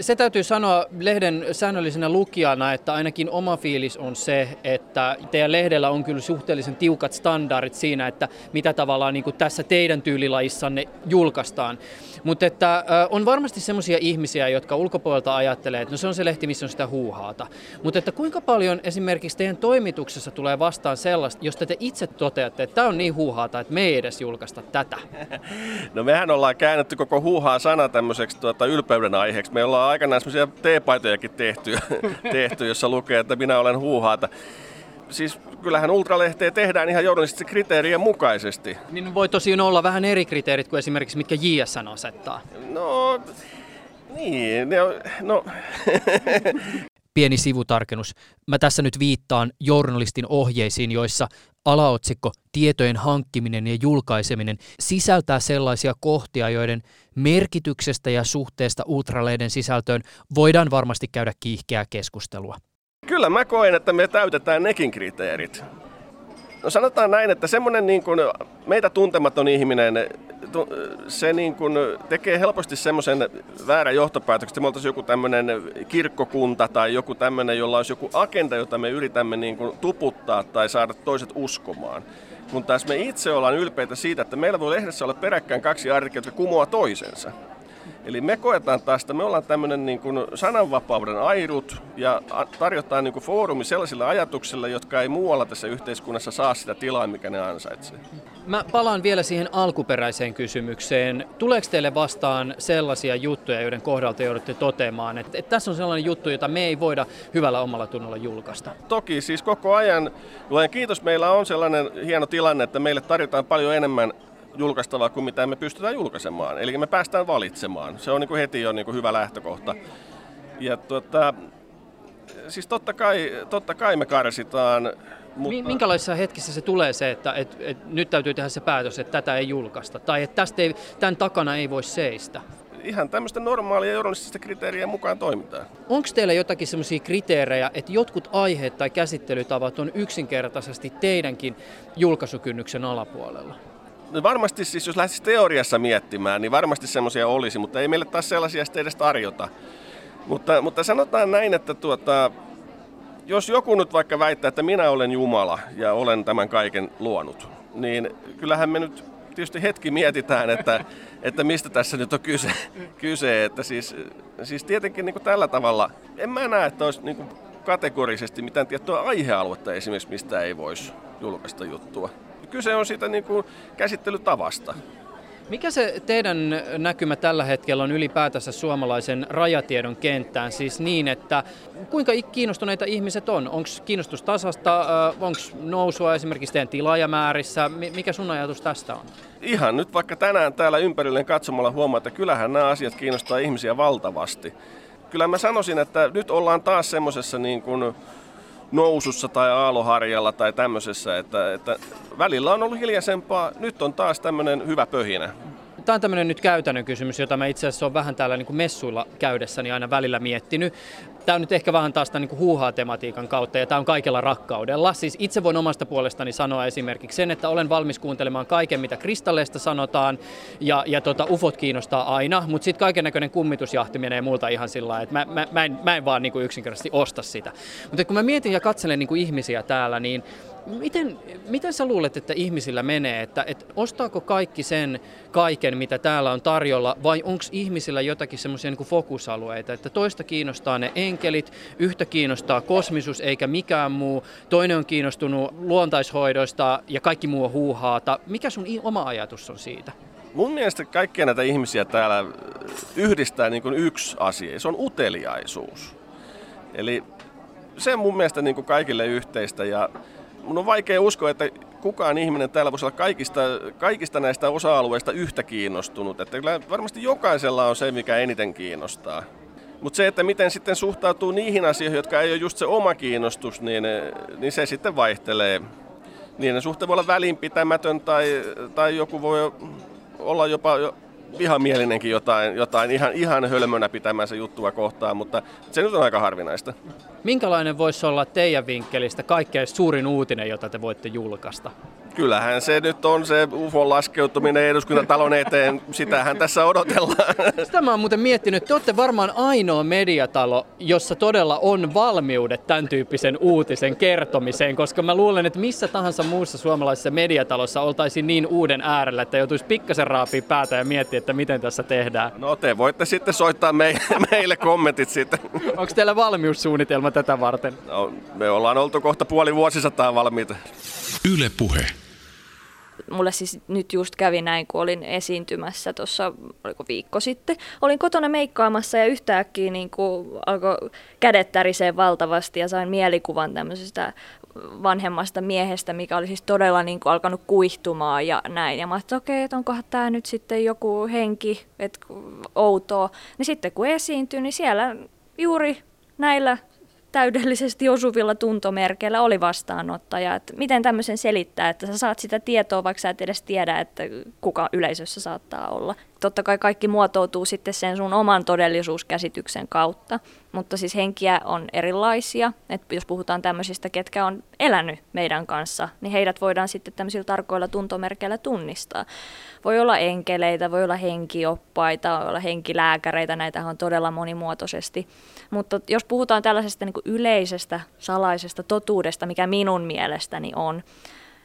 Se täytyy sanoa lehden säännöllisenä lukijana, että ainakin oma fiilis on se, että teidän lehdellä on kyllä suhteellisen tiukat standardit siinä, että mitä tavallaan niin kuin tässä teidän tyylilajissanne julkaistaan. Mutta että on varmasti sellaisia ihmisiä, jotka ulkopuolelta ajattelee, että no se on se lehti, missä on sitä huuhaata. Mutta että kuinka paljon esimerkiksi teidän toimituksessa tulee vastaan sellaista, josta te itse toteatte, että tämä on niin huuhaata, että me ei edes julkaista tätä? No mehän ollaan käännetty koko huuhaa sana tämmöiseksi tuota, ylpeyden aiheeksi. Me ollaan aikanaan semmoisia teepaitojakin tehty, tehty, jossa lukee, että minä olen huuhaata siis kyllähän ultralehteä tehdään ihan journalistisen kriteerien mukaisesti. Niin voi tosiaan olla vähän eri kriteerit kuin esimerkiksi mitkä JSN asettaa. No, niin, ne on, no... Pieni sivutarkennus. Mä tässä nyt viittaan journalistin ohjeisiin, joissa alaotsikko tietojen hankkiminen ja julkaiseminen sisältää sellaisia kohtia, joiden merkityksestä ja suhteesta ultraleiden sisältöön voidaan varmasti käydä kiihkeää keskustelua. Kyllä mä koen, että me täytetään nekin kriteerit. No sanotaan näin, että semmoinen niin kuin meitä tuntematon ihminen, se niin kuin tekee helposti semmoisen väärän johtopäätöksen, että me oltaisiin joku tämmöinen kirkkokunta tai joku tämmöinen, jolla olisi joku agenda, jota me yritämme niin kuin tuputtaa tai saada toiset uskomaan. Kun taas me itse ollaan ylpeitä siitä, että meillä voi lehdessä olla peräkkäin kaksi artikkelia, jotka kumoaa toisensa. Eli me koetaan taas, että me ollaan tämmöinen niin kuin sananvapauden airut ja tarjotaan niin kuin foorumi sellaisille ajatuksille, jotka ei muualla tässä yhteiskunnassa saa sitä tilaa, mikä ne ansaitsee. Mä palaan vielä siihen alkuperäiseen kysymykseen. Tuleeko teille vastaan sellaisia juttuja, joiden kohdalta joudutte toteamaan, että, että tässä on sellainen juttu, jota me ei voida hyvällä omalla tunnolla julkaista? Toki, siis koko ajan, luen kiitos, meillä on sellainen hieno tilanne, että meille tarjotaan paljon enemmän julkaistavaa kuin mitä me pystytään julkaisemaan. Eli me päästään valitsemaan. Se on niin kuin heti jo niin kuin hyvä lähtökohta. Ja tuota, siis totta kai, totta kai me karsitaan. Mutta... Minkälaisessa hetkessä se tulee se, että et, et, nyt täytyy tehdä se päätös, että tätä ei julkaista? Tai että tästä ei, tämän takana ei voi seistä? ihan tämmöistä normaalia journalistista kriteeriä mukaan toimitaan. Onko teillä jotakin semmoisia kriteerejä, että jotkut aiheet tai käsittelytavat on yksinkertaisesti teidänkin julkaisukynnyksen alapuolella? No varmasti siis, jos lähtisi teoriassa miettimään, niin varmasti semmoisia olisi, mutta ei meille taas sellaisia sitten edes tarjota. Mutta, mutta sanotaan näin, että tuota, jos joku nyt vaikka väittää, että minä olen Jumala ja olen tämän kaiken luonut, niin kyllähän me nyt tietysti hetki mietitään, että, että mistä tässä nyt on kyse. kyse että siis, siis tietenkin niin kuin tällä tavalla, en mä näe, että olisi niin kuin kategorisesti mitään tiettyä aihealuetta esimerkiksi, mistä ei voisi julkaista juttua kyse on siitä niin kuin käsittelytavasta. Mikä se teidän näkymä tällä hetkellä on ylipäätänsä suomalaisen rajatiedon kenttään? Siis niin, että kuinka kiinnostuneita ihmiset on? Onko kiinnostus tasasta? Onko nousua esimerkiksi teidän tilaajamäärissä? Mikä sun ajatus tästä on? Ihan nyt vaikka tänään täällä ympärilleen katsomalla huomaa, että kyllähän nämä asiat kiinnostaa ihmisiä valtavasti. Kyllä mä sanoisin, että nyt ollaan taas semmoisessa niin kuin nousussa tai aaloharjalla tai tämmöisessä, että, että välillä on ollut hiljaisempaa, nyt on taas tämmöinen hyvä pöhinä. Tämä on tämmöinen nyt käytännön kysymys, jota mä itse asiassa olen vähän täällä niin kuin messuilla käydessäni aina välillä miettinyt. Tämä on nyt ehkä vähän taas niin huuhaa tematiikan kautta ja tämä on kaikella rakkaudella. Siis itse voin omasta puolestani sanoa esimerkiksi sen, että olen valmis kuuntelemaan kaiken, mitä kristalleista sanotaan ja, ja tota, ufot kiinnostaa aina, mutta sitten kaiken näköinen kummitusjahti menee multa ihan sillä että mä, mä, mä, en, mä en vaan niin yksinkertaisesti osta sitä. Mutta kun mä mietin ja katselen niin ihmisiä täällä, niin Miten, miten sä luulet, että ihmisillä menee, että, että ostaako kaikki sen kaiken, mitä täällä on tarjolla, vai onko ihmisillä jotakin semmoisia niin fokusalueita, että toista kiinnostaa ne enkelit, yhtä kiinnostaa kosmisuus eikä mikään muu, toinen on kiinnostunut luontaishoidoista ja kaikki muu on huuhaata. Mikä sun oma ajatus on siitä? Mun mielestä kaikkia näitä ihmisiä täällä yhdistää niin kuin yksi asia, se on uteliaisuus. Eli se on mun mielestä niin kuin kaikille yhteistä ja mun on vaikea uskoa, että kukaan ihminen täällä voisi olla kaikista, kaikista näistä osa-alueista yhtä kiinnostunut. Että kyllä varmasti jokaisella on se, mikä eniten kiinnostaa. Mutta se, että miten sitten suhtautuu niihin asioihin, jotka ei ole just se oma kiinnostus, niin, niin se sitten vaihtelee, niiden suhteen voi olla välinpitämätön tai, tai joku voi olla jopa jo vihamielinenkin jotain, jotain ihan, ihan hölmönä pitämänsä juttua kohtaan, mutta se nyt on aika harvinaista. Minkälainen voisi olla teidän vinkkelistä kaikkein suurin uutinen, jota te voitte julkaista? Kyllähän se nyt on se UFOn laskeutuminen eduskuntatalon eteen, sitähän tässä odotellaan. Sitä mä oon muuten miettinyt, te olette varmaan ainoa mediatalo, jossa todella on valmiudet tämän tyyppisen uutisen kertomiseen, koska mä luulen, että missä tahansa muussa suomalaisessa mediatalossa oltaisiin niin uuden äärellä, että joutuisi pikkasen raapia päätä ja miettiä, että miten tässä tehdään. No te voitte sitten soittaa meille, meille kommentit sitten. Onko teillä valmiussuunnitelma tätä varten? No, me ollaan oltu kohta puoli vuosisataa valmiita. Yle Puhe. Mulle siis nyt just kävi näin, kun olin esiintymässä tuossa, oliko viikko sitten. Olin kotona meikkaamassa ja yhtäkkiä niin kuin alkoi kädet tärisee valtavasti ja sain mielikuvan tämmöisestä vanhemmasta miehestä, mikä oli siis todella niin kuin alkanut kuihtumaan ja näin. Ja mä ajattelin, että okei, että onkohan tämä nyt sitten joku henki, että outoa. Niin sitten kun esiintyi, niin siellä juuri näillä täydellisesti osuvilla tuntomerkeillä oli vastaanottaja. Että miten tämmöisen selittää, että sä saat sitä tietoa, vaikka sä et edes tiedä, että kuka yleisössä saattaa olla. Totta kai kaikki muotoutuu sitten sen sun oman todellisuuskäsityksen kautta, mutta siis henkiä on erilaisia. että jos puhutaan tämmöisistä, ketkä on elänyt meidän kanssa, niin heidät voidaan sitten tämmöisillä tarkoilla tuntomerkeillä tunnistaa. Voi olla enkeleitä, voi olla henkioppaita, voi olla henkilääkäreitä, näitä on todella monimuotoisesti. Mutta jos puhutaan tällaisesta niin yleisestä salaisesta totuudesta, mikä minun mielestäni on,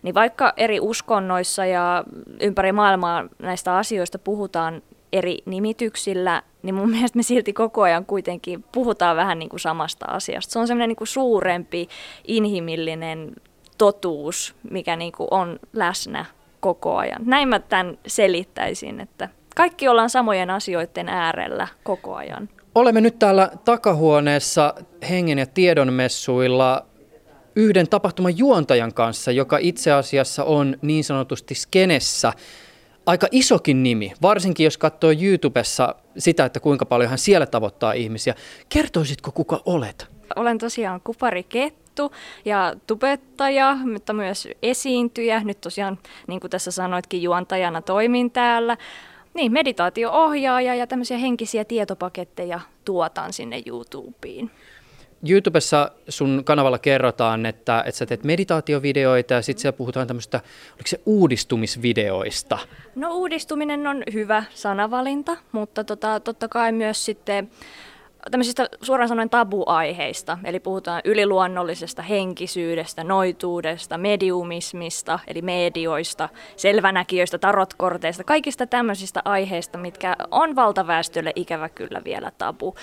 niin vaikka eri uskonnoissa ja ympäri maailmaa näistä asioista puhutaan eri nimityksillä, niin mun mielestä me silti koko ajan kuitenkin puhutaan vähän niin kuin samasta asiasta. Se on semmoinen niin suurempi inhimillinen totuus, mikä niin kuin on läsnä koko ajan. Näin mä tämän selittäisin, että kaikki ollaan samojen asioiden äärellä koko ajan. Olemme nyt täällä takahuoneessa hengen ja tiedonmessuilla yhden tapahtuman juontajan kanssa, joka itse asiassa on niin sanotusti skenessä aika isokin nimi, varsinkin jos katsoo YouTubessa sitä, että kuinka paljon hän siellä tavoittaa ihmisiä. Kertoisitko, kuka olet? Olen tosiaan Kupari Kettu ja tubettaja, mutta myös esiintyjä. Nyt tosiaan, niin kuin tässä sanoitkin, juontajana toimin täällä. Niin, meditaatio-ohjaaja ja tämmöisiä henkisiä tietopaketteja tuotan sinne YouTubeen. YouTubessa sun kanavalla kerrotaan, että, että sä teet meditaatiovideoita ja sitten siellä puhutaan tämmöistä, oliko se uudistumisvideoista? No uudistuminen on hyvä sanavalinta, mutta tota, totta kai myös sitten tämmöisistä suoraan sanoen tabuaiheista, eli puhutaan yliluonnollisesta henkisyydestä, noituudesta, mediumismista, eli medioista, selvänäkijöistä, tarotkorteista, kaikista tämmöisistä aiheista, mitkä on valtaväestölle ikävä kyllä vielä tabu.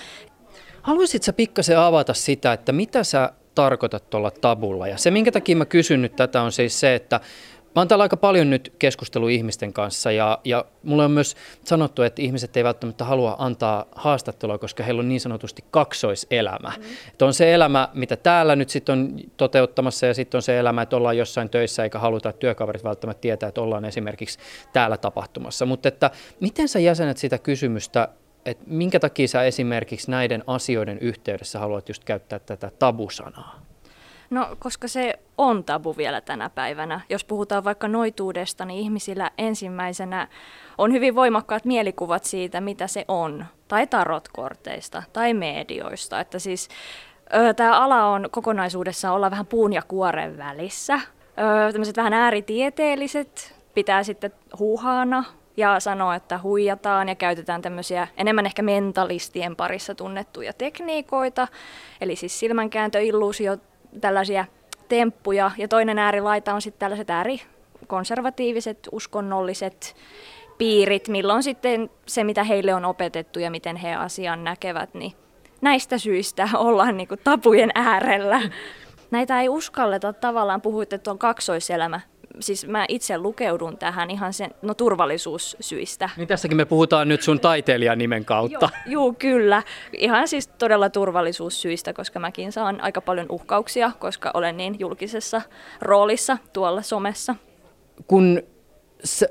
Haluaisitko pikkasen avata sitä, että mitä sä tarkoitat tuolla tabulla? Ja se, minkä takia mä kysyn nyt tätä, on siis se, että Mä oon täällä aika paljon nyt keskustelu ihmisten kanssa ja, ja mulle on myös sanottu, että ihmiset ei välttämättä halua antaa haastattelua, koska heillä on niin sanotusti kaksoiselämä. Mm. Että on se elämä, mitä täällä nyt sitten on toteuttamassa ja sitten on se elämä, että ollaan jossain töissä eikä haluta, että työkaverit välttämättä tietää, että ollaan esimerkiksi täällä tapahtumassa. Mutta että miten sä jäsenet sitä kysymystä että minkä takia sä esimerkiksi näiden asioiden yhteydessä haluat just käyttää tätä tabusanaa? No, koska se on tabu vielä tänä päivänä. Jos puhutaan vaikka noituudesta, niin ihmisillä ensimmäisenä on hyvin voimakkaat mielikuvat siitä, mitä se on. Tai tarotkorteista, tai medioista. Että siis tämä ala on kokonaisuudessaan olla vähän puun ja kuoren välissä. Tämmöiset vähän ääritieteelliset pitää sitten huuhaana ja sanoo, että huijataan ja käytetään tämmöisiä enemmän ehkä mentalistien parissa tunnettuja tekniikoita, eli siis silmänkääntö, illuusio, tällaisia temppuja. Ja toinen äärilaita on sitten tällaiset äärikonservatiiviset, uskonnolliset piirit, milloin sitten se, mitä heille on opetettu ja miten he asian näkevät, niin näistä syistä ollaan niin kuin tapujen äärellä. Näitä ei uskalleta tavallaan, puhuitte tuon kaksoiselämä siis mä itse lukeudun tähän ihan sen, no turvallisuussyistä. Niin tässäkin me puhutaan nyt sun taiteilijan nimen kautta. Joo, juu, kyllä. Ihan siis todella turvallisuussyistä, koska mäkin saan aika paljon uhkauksia, koska olen niin julkisessa roolissa tuolla somessa. Kun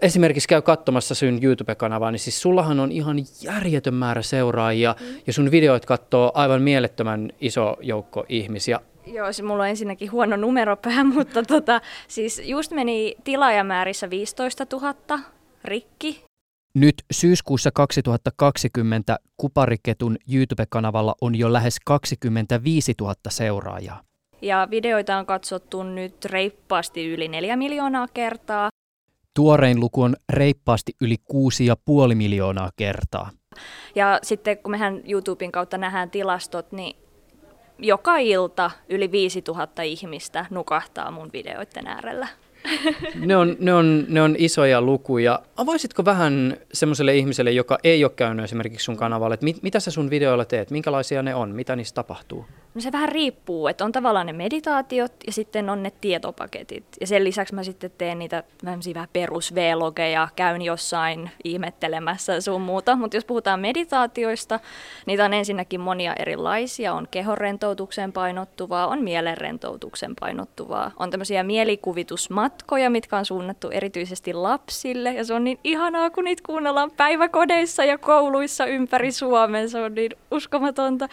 esimerkiksi käy katsomassa sun YouTube-kanavaa, niin siis sullahan on ihan järjetön määrä seuraajia mm. ja sun videoit katsoo aivan mielettömän iso joukko ihmisiä Joo, siis mulla on ensinnäkin huono numeropää, mutta tota, siis just meni tilaajamäärissä 15 000 rikki. Nyt syyskuussa 2020 Kupariketun YouTube-kanavalla on jo lähes 25 000 seuraajaa. Ja videoita on katsottu nyt reippaasti yli 4 miljoonaa kertaa. Tuorein luku on reippaasti yli 6,5 miljoonaa kertaa. Ja sitten kun mehän YouTuben kautta nähdään tilastot, niin joka ilta yli 5000 ihmistä nukahtaa mun videoiden äärellä. Ne on, ne, on, ne on isoja lukuja. Avaisitko vähän semmoiselle ihmiselle, joka ei ole käynyt esimerkiksi sun kanavalle, että mit, mitä sä sun videoilla teet, minkälaisia ne on, mitä niissä tapahtuu? No se vähän riippuu, että on tavallaan ne meditaatiot ja sitten on ne tietopaketit. Ja sen lisäksi mä sitten teen niitä vähän perus vlogeja käyn jossain ihmettelemässä sun muuta. Mutta jos puhutaan meditaatioista, niitä on ensinnäkin monia erilaisia. On kehorentoutuksen painottuvaa, on mielenrentoutuksen painottuvaa. On tämmöisiä mielikuvitusmatkoja, mitkä on suunnattu erityisesti lapsille. Ja se on niin ihanaa, kun niitä kuunnellaan päiväkodeissa ja kouluissa ympäri Suomen. Se on niin uskomatonta.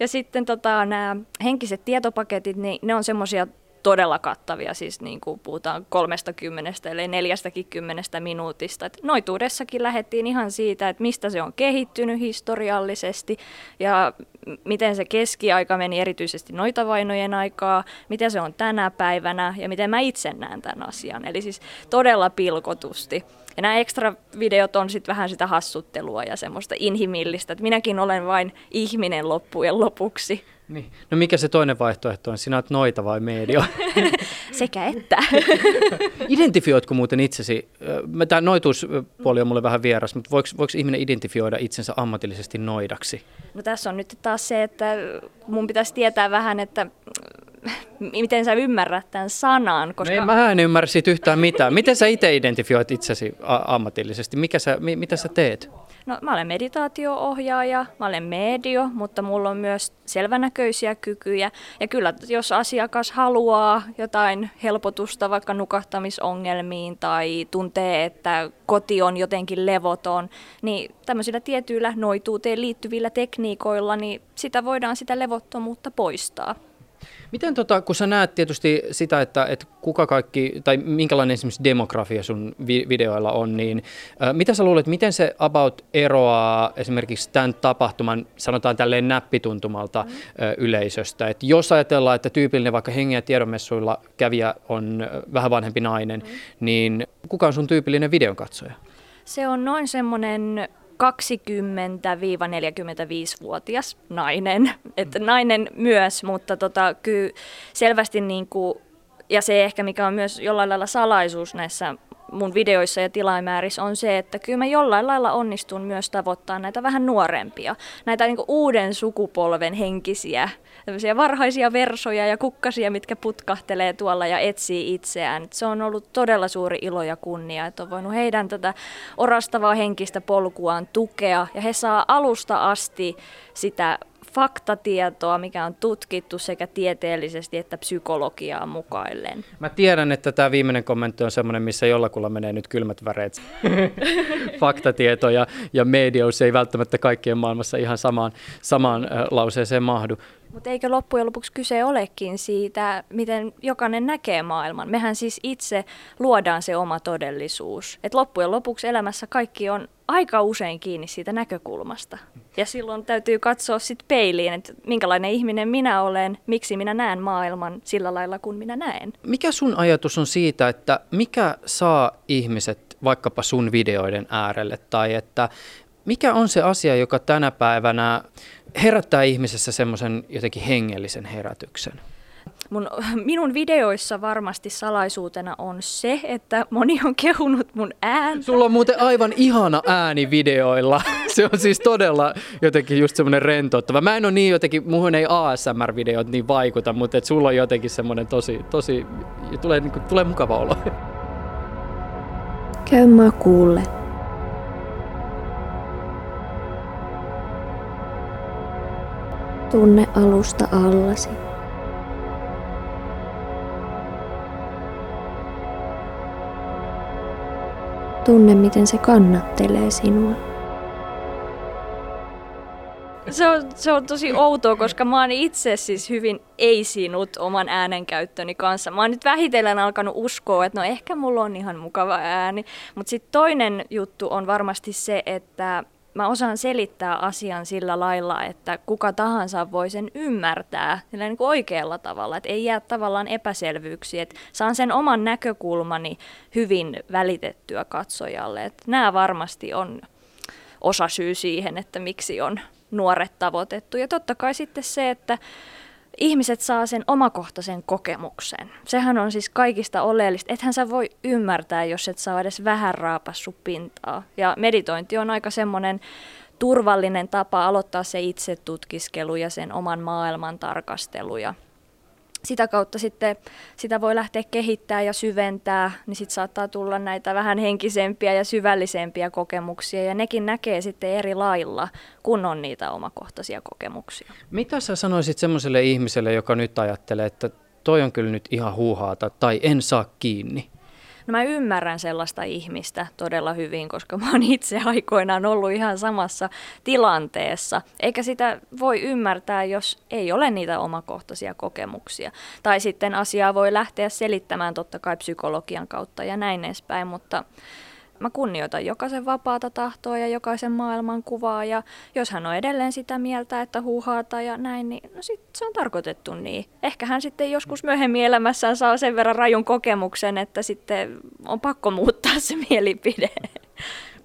Ja sitten tota, nämä nämä henkiset tietopaketit, niin ne on semmoisia todella kattavia, siis niin kuin puhutaan 30 eli 40 minuutista. Et noituudessakin lähdettiin ihan siitä, että mistä se on kehittynyt historiallisesti ja miten se keskiaika meni erityisesti noitavainojen aikaa, miten se on tänä päivänä ja miten mä itse näen tämän asian. Eli siis todella pilkotusti. Ja nämä ekstra videot on sitten vähän sitä hassuttelua ja semmoista inhimillistä, että minäkin olen vain ihminen loppujen lopuksi. Niin. No mikä se toinen vaihtoehto on? Sinä olet noita vai media? Sekä että. Identifioitko muuten itsesi? Tämä noituuspuoli on mulle vähän vieras, mutta voiko, voiko ihminen identifioida itsensä ammatillisesti noidaksi? No tässä on nyt taas se, että mun pitäisi tietää vähän, että miten sä ymmärrät tämän sanan. Koska... No mä en ymmärrä siitä yhtään mitään. Miten sä itse identifioit itsesi ammatillisesti? Mikä sä, mi, mitä sä teet? No mä olen meditaatioohjaaja, mä olen medio, mutta mulla on myös selvänäköisiä kykyjä. Ja kyllä jos asiakas haluaa jotain helpotusta vaikka nukahtamisongelmiin tai tuntee, että koti on jotenkin levoton, niin tämmöisillä tietyillä noituuteen liittyvillä tekniikoilla, niin sitä voidaan sitä levottomuutta poistaa. Miten tota, kun sä näet tietysti sitä, että, että kuka kaikki, tai minkälainen esimerkiksi demografia sun vi- videoilla on, niin ä, mitä sä luulet, miten se about eroaa esimerkiksi tämän tapahtuman, sanotaan tälleen näppituntumalta mm. ä, yleisöstä? Et jos ajatellaan, että tyypillinen vaikka hengen ja tiedonmessuilla kävijä on vähän vanhempi nainen, mm. niin kuka on sun tyypillinen videonkatsoja? Se on noin semmoinen 20-45-vuotias nainen, että nainen myös, mutta tota, kyllä selvästi niin kuin, ja se ehkä mikä on myös jollain lailla salaisuus näissä mun videoissa ja tilaimäärissä on se, että kyllä mä jollain lailla onnistun myös tavoittaa näitä vähän nuorempia, näitä niin uuden sukupolven henkisiä, varhaisia versoja ja kukkasia, mitkä putkahtelee tuolla ja etsii itseään. Se on ollut todella suuri ilo ja kunnia, että on voinut heidän tätä orastavaa henkistä polkuaan tukea ja he saa alusta asti sitä faktatietoa, mikä on tutkittu sekä tieteellisesti että psykologiaa mukaillen. Mä tiedän, että tämä viimeinen kommentti on semmoinen, missä jollakulla menee nyt kylmät väreet. Faktatieto ja, ja medious ei välttämättä kaikkien maailmassa ihan samaan, samaan lauseeseen mahdu. Mutta eikö loppujen lopuksi kyse olekin siitä, miten jokainen näkee maailman? Mehän siis itse luodaan se oma todellisuus. Et loppujen lopuksi elämässä kaikki on aika usein kiinni siitä näkökulmasta. Ja silloin täytyy katsoa sitten peiliin, että minkälainen ihminen minä olen, miksi minä näen maailman sillä lailla kuin minä näen. Mikä sun ajatus on siitä, että mikä saa ihmiset vaikkapa sun videoiden äärelle tai että mikä on se asia, joka tänä päivänä herättää ihmisessä semmoisen jotenkin hengellisen herätyksen? Mun, minun videoissa varmasti salaisuutena on se, että moni on kehunut mun ääntä. Sulla on muuten aivan ihana ääni videoilla. Se on siis todella jotenkin just semmoinen rentouttava. Mä en ole niin jotenkin, muuhun ei ASMR-videot niin vaikuta, mutta et sulla on jotenkin semmoinen tosi, tosi, tulee, niin kuin, tulee mukava olo. Käy makuulle. Tunne alusta allasi. Tunne, miten se kannattelee sinua. se, on, se on tosi outoa, koska mä oon itse siis hyvin ei-sinut oman äänenkäyttöni kanssa. Mä oon nyt vähitellen alkanut uskoa, että no ehkä mulla on ihan mukava ääni. Mutta sitten toinen juttu on varmasti se, että mä osaan selittää asian sillä lailla, että kuka tahansa voi sen ymmärtää sillä niin kuin oikealla tavalla, että ei jää tavallaan epäselvyyksiä, että saan sen oman näkökulmani hyvin välitettyä katsojalle. Että nämä varmasti on osa syy siihen, että miksi on nuoret tavoitettu. Ja totta kai sitten se, että ihmiset saa sen omakohtaisen kokemuksen. Sehän on siis kaikista oleellista. Ethän sä voi ymmärtää, jos et saa edes vähän raapassu pintaa. Ja meditointi on aika semmoinen turvallinen tapa aloittaa se itse tutkiskelu ja sen oman maailman tarkastelu. Ja sitä kautta sitten sitä voi lähteä kehittämään ja syventää, niin sitten saattaa tulla näitä vähän henkisempiä ja syvällisempiä kokemuksia, ja nekin näkee sitten eri lailla, kun on niitä omakohtaisia kokemuksia. Mitä sä sanoisit semmoiselle ihmiselle, joka nyt ajattelee, että toi on kyllä nyt ihan huuhaata tai en saa kiinni? No mä ymmärrän sellaista ihmistä todella hyvin, koska mä oon itse aikoinaan ollut ihan samassa tilanteessa. Eikä sitä voi ymmärtää, jos ei ole niitä omakohtaisia kokemuksia. Tai sitten asiaa voi lähteä selittämään totta kai psykologian kautta ja näin edespäin, mutta mä kunnioitan jokaisen vapaata tahtoa ja jokaisen maailman kuvaa ja jos hän on edelleen sitä mieltä, että huuhaata ja näin, niin no sit se on tarkoitettu niin. Ehkä hän sitten joskus myöhemmin elämässään saa sen verran rajun kokemuksen, että sitten on pakko muuttaa se mielipide.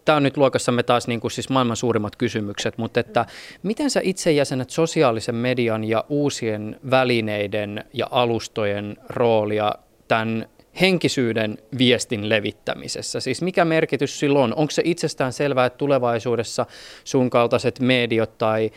Tämä on nyt luokassamme taas niin kuin siis maailman suurimmat kysymykset, mutta että miten sä itse jäsenet sosiaalisen median ja uusien välineiden ja alustojen roolia tämän henkisyyden viestin levittämisessä? Siis mikä merkitys sillä on? Onko se itsestään selvää, että tulevaisuudessa sun kaltaiset mediot tai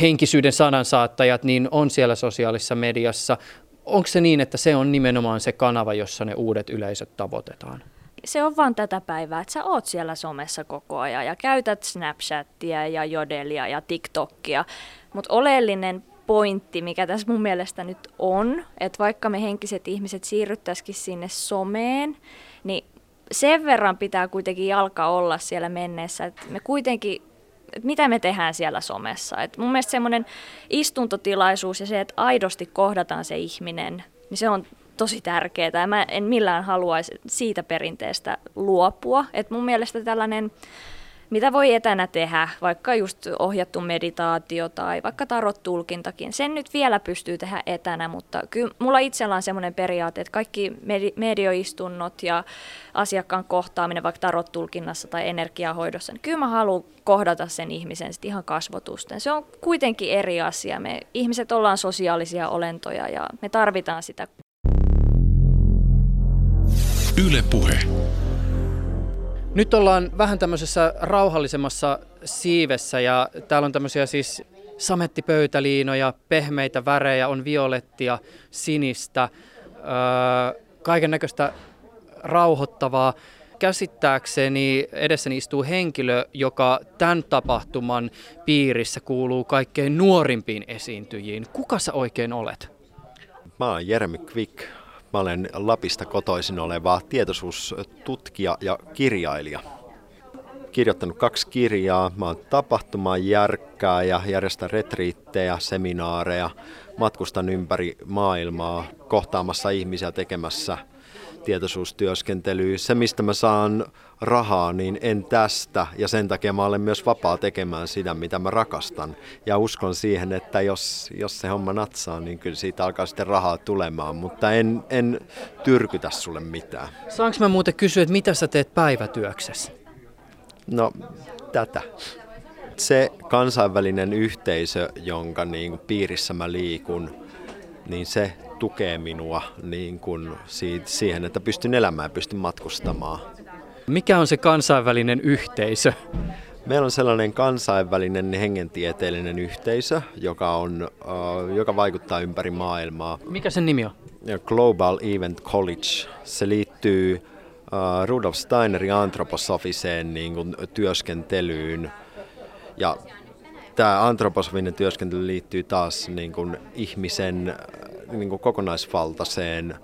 henkisyyden sanansaattajat niin on siellä sosiaalisessa mediassa? Onko se niin, että se on nimenomaan se kanava, jossa ne uudet yleisöt tavoitetaan? se on vaan tätä päivää, että sä oot siellä somessa koko ajan ja käytät Snapchatia ja Jodelia ja TikTokia, mutta oleellinen pointti, mikä tässä mun mielestä nyt on, että vaikka me henkiset ihmiset siirryttäisikin sinne someen, niin sen verran pitää kuitenkin jalka olla siellä menneessä, että me kuitenkin että mitä me tehdään siellä somessa. Et mun mielestä semmoinen istuntotilaisuus ja se, että aidosti kohdataan se ihminen, niin se on tosi tärkeää. Ja mä en millään haluaisi siitä perinteestä luopua. Et mun mielestä tällainen mitä voi etänä tehdä, vaikka just ohjattu meditaatio tai vaikka tarot-tulkintakin. Sen nyt vielä pystyy tehdä etänä, mutta kyllä mulla itsellä on semmoinen periaate, että kaikki medioistunnot ja asiakkaan kohtaaminen vaikka tarot-tulkinnassa tai energiahoidossa, niin kyllä mä haluan kohdata sen ihmisen sit ihan kasvotusten. Se on kuitenkin eri asia. Me ihmiset ollaan sosiaalisia olentoja ja me tarvitaan sitä. Yle Puhe. Nyt ollaan vähän tämmöisessä rauhallisemmassa siivessä ja täällä on tämmöisiä siis samettipöytäliinoja, pehmeitä värejä, on violettia, sinistä, öö, kaiken näköistä rauhoittavaa. Käsittääkseni edessäni istuu henkilö, joka tämän tapahtuman piirissä kuuluu kaikkein nuorimpiin esiintyjiin. Kuka sä oikein olet? Mä oon Jeremy Quick, Mä olen Lapista kotoisin oleva tietoisuustutkija ja kirjailija. Kirjoittanut kaksi kirjaa. Mä oon tapahtumaan järkkää ja järjestän retriittejä, seminaareja. Matkustan ympäri maailmaa kohtaamassa ihmisiä tekemässä tietoisuustyöskentelyä. Se, mistä mä saan rahaa, niin en tästä. Ja sen takia mä olen myös vapaa tekemään sitä, mitä mä rakastan. Ja uskon siihen, että jos, jos se homma natsaa, niin kyllä siitä alkaa sitten rahaa tulemaan. Mutta en, en tyrkytä sulle mitään. Saanko mä muuten kysyä, että mitä sä teet päivätyöksessä? No, tätä. Se kansainvälinen yhteisö, jonka niin piirissä mä liikun, niin se tukee minua niin kuin siihen, että pystyn elämään ja pystyn matkustamaan. Mikä on se kansainvälinen yhteisö? Meillä on sellainen kansainvälinen hengentieteellinen yhteisö, joka, on, uh, joka vaikuttaa ympäri maailmaa. Mikä sen nimi on? Global Event College. Se liittyy uh, Rudolf Steinerin antroposofiseen niin kuin, työskentelyyn. Ja tämä antroposofinen työskentely liittyy taas niin kuin, ihmisen niin kuin kokonaisvaltaiseen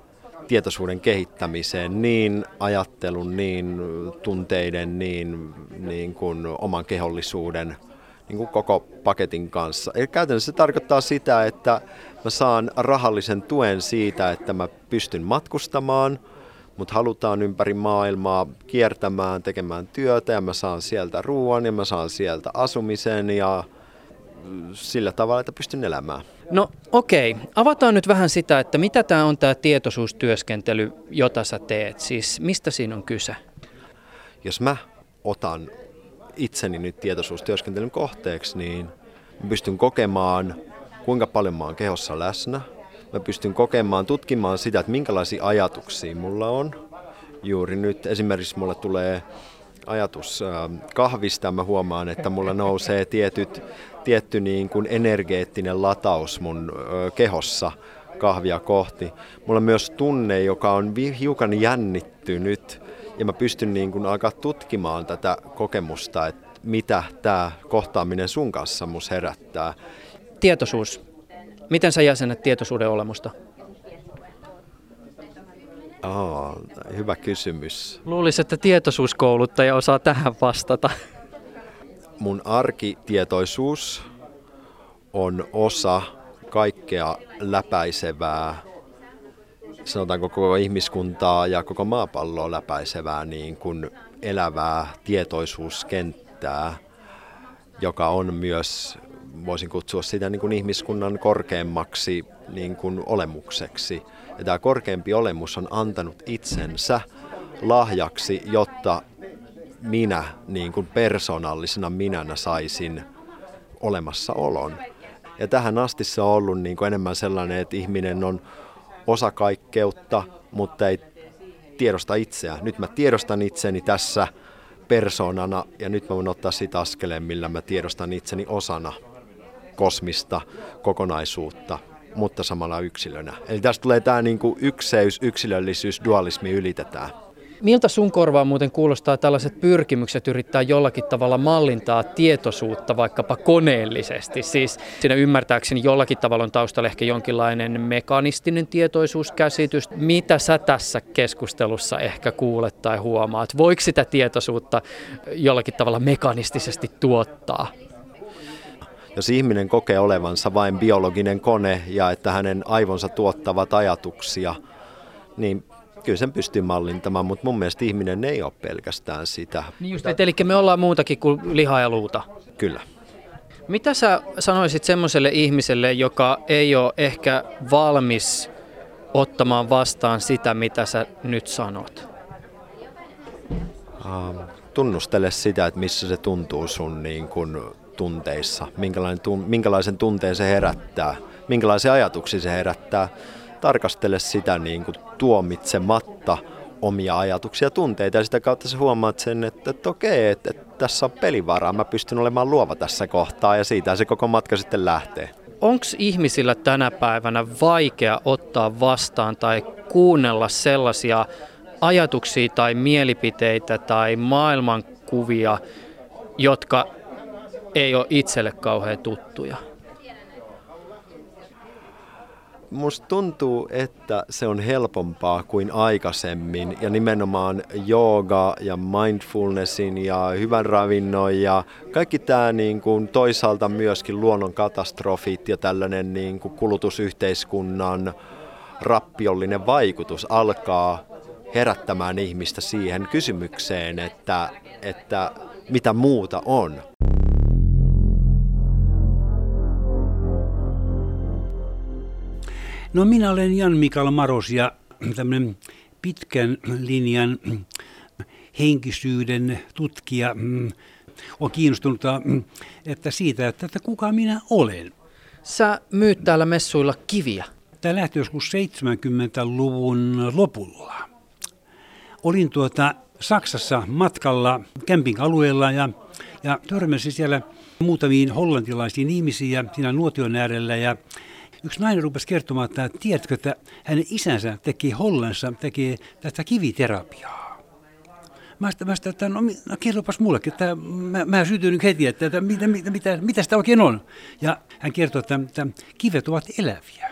tietoisuuden kehittämiseen, niin ajattelun, niin tunteiden, niin, niin kuin oman kehollisuuden niin kuin koko paketin kanssa. Eli käytännössä se tarkoittaa sitä, että mä saan rahallisen tuen siitä, että mä pystyn matkustamaan, mutta halutaan ympäri maailmaa kiertämään, tekemään työtä ja mä saan sieltä ruoan ja mä saan sieltä asumisen ja sillä tavalla, että pystyn elämään. No okei, avataan nyt vähän sitä, että mitä tämä on tämä tietoisuustyöskentely, jota sä teet. Siis mistä siinä on kyse? Jos mä otan itseni nyt tietoisuustyöskentelyn kohteeksi, niin mä pystyn kokemaan, kuinka paljon mä oon kehossa läsnä. Mä pystyn kokemaan, tutkimaan sitä, että minkälaisia ajatuksia mulla on. Juuri nyt esimerkiksi mulle tulee ajatus kahvista. Mä huomaan, että mulla nousee tietyt, tietty niin kuin energeettinen lataus mun kehossa kahvia kohti. Mulla on myös tunne, joka on hiukan jännittynyt ja mä pystyn niin kuin alkaa tutkimaan tätä kokemusta, että mitä tämä kohtaaminen sun kanssa mus herättää. Tietoisuus. Miten sä jäsenet tietoisuuden olemusta? Aa, hyvä kysymys. Luulisin, että tietoisuuskouluttaja osaa tähän vastata. Mun arkitietoisuus on osa kaikkea läpäisevää sanotaanko koko ihmiskuntaa ja koko maapalloa läpäisevää niin kuin elävää tietoisuuskenttää, joka on myös, voisin kutsua sitä niin kuin ihmiskunnan korkeammaksi niin kuin olemukseksi. Ja tämä korkeampi olemus on antanut itsensä lahjaksi, jotta minä niin kuin persoonallisena minänä saisin olemassaolon. Ja tähän asti se on ollut niin kuin enemmän sellainen, että ihminen on osakaikkeutta, mutta ei tiedosta itseä. Nyt mä tiedostan itseni tässä persoonana ja nyt mä voin ottaa siitä askeleen, millä mä tiedostan itseni osana kosmista kokonaisuutta, mutta samalla yksilönä. Eli tästä tulee tämä kuin ykseys, yksilöllisyys, dualismi ylitetään. Miltä sun korvaan muuten kuulostaa tällaiset pyrkimykset yrittää jollakin tavalla mallintaa tietoisuutta vaikkapa koneellisesti? Siis siinä ymmärtääkseni jollakin tavalla on taustalla ehkä jonkinlainen mekanistinen tietoisuuskäsitys. Mitä sä tässä keskustelussa ehkä kuulet tai huomaat? Voiko sitä tietoisuutta jollakin tavalla mekanistisesti tuottaa? jos ihminen kokee olevansa vain biologinen kone ja että hänen aivonsa tuottavat ajatuksia, niin kyllä sen pystyy mallintamaan, mutta mun mielestä ihminen ei ole pelkästään sitä. Niin just, et, eli me ollaan muutakin kuin lihaa ja luuta. Kyllä. Mitä sä sanoisit semmoiselle ihmiselle, joka ei ole ehkä valmis ottamaan vastaan sitä, mitä sä nyt sanot? Uh, tunnustele sitä, että missä se tuntuu sun niin kun, tunteissa, minkälainen minkälaisen tunteen se herättää, minkälaisia ajatuksia se herättää tarkastele sitä niin kuin tuomitsematta omia ajatuksia ja tunteita ja sitä kautta sä huomaat sen, että, että okei, että, että tässä on pelivaraa, mä pystyn olemaan luova tässä kohtaa ja siitä se koko matka sitten lähtee. Onko ihmisillä tänä päivänä vaikea ottaa vastaan tai kuunnella sellaisia ajatuksia tai mielipiteitä tai maailmankuvia, jotka ei ole itselle kauhean tuttuja? Musta tuntuu, että se on helpompaa kuin aikaisemmin ja nimenomaan jooga ja mindfulnessin ja hyvän ravinnon ja kaikki tämä niin kuin toisaalta myöskin luonnon katastrofit ja tällainen niin kuin kulutusyhteiskunnan rappiollinen vaikutus alkaa herättämään ihmistä siihen kysymykseen, että, että mitä muuta on. No minä olen Jan Mikael Maros ja tämmöinen pitkän linjan henkisyyden tutkija mm, on kiinnostunut mm, että siitä, että, että kuka minä olen. Sä myyt täällä messuilla kiviä. Tämä lähti joskus 70-luvun lopulla. Olin tuota Saksassa matkalla camping-alueella ja, ja törmäsin siellä muutamiin hollantilaisiin ihmisiä siinä nuotion äärellä ja yksi nainen rupesi kertomaan, että tiedätkö, että hänen isänsä teki Hollannissa teki tätä kiviterapiaa. Mä sitä, mä sitä että no, no kerropas mullekin, että mä, mä sytyin nyt heti, että, että mitä, mitä, mitä, mitä sitä oikein on. Ja hän kertoi, että, että kivet ovat eläviä.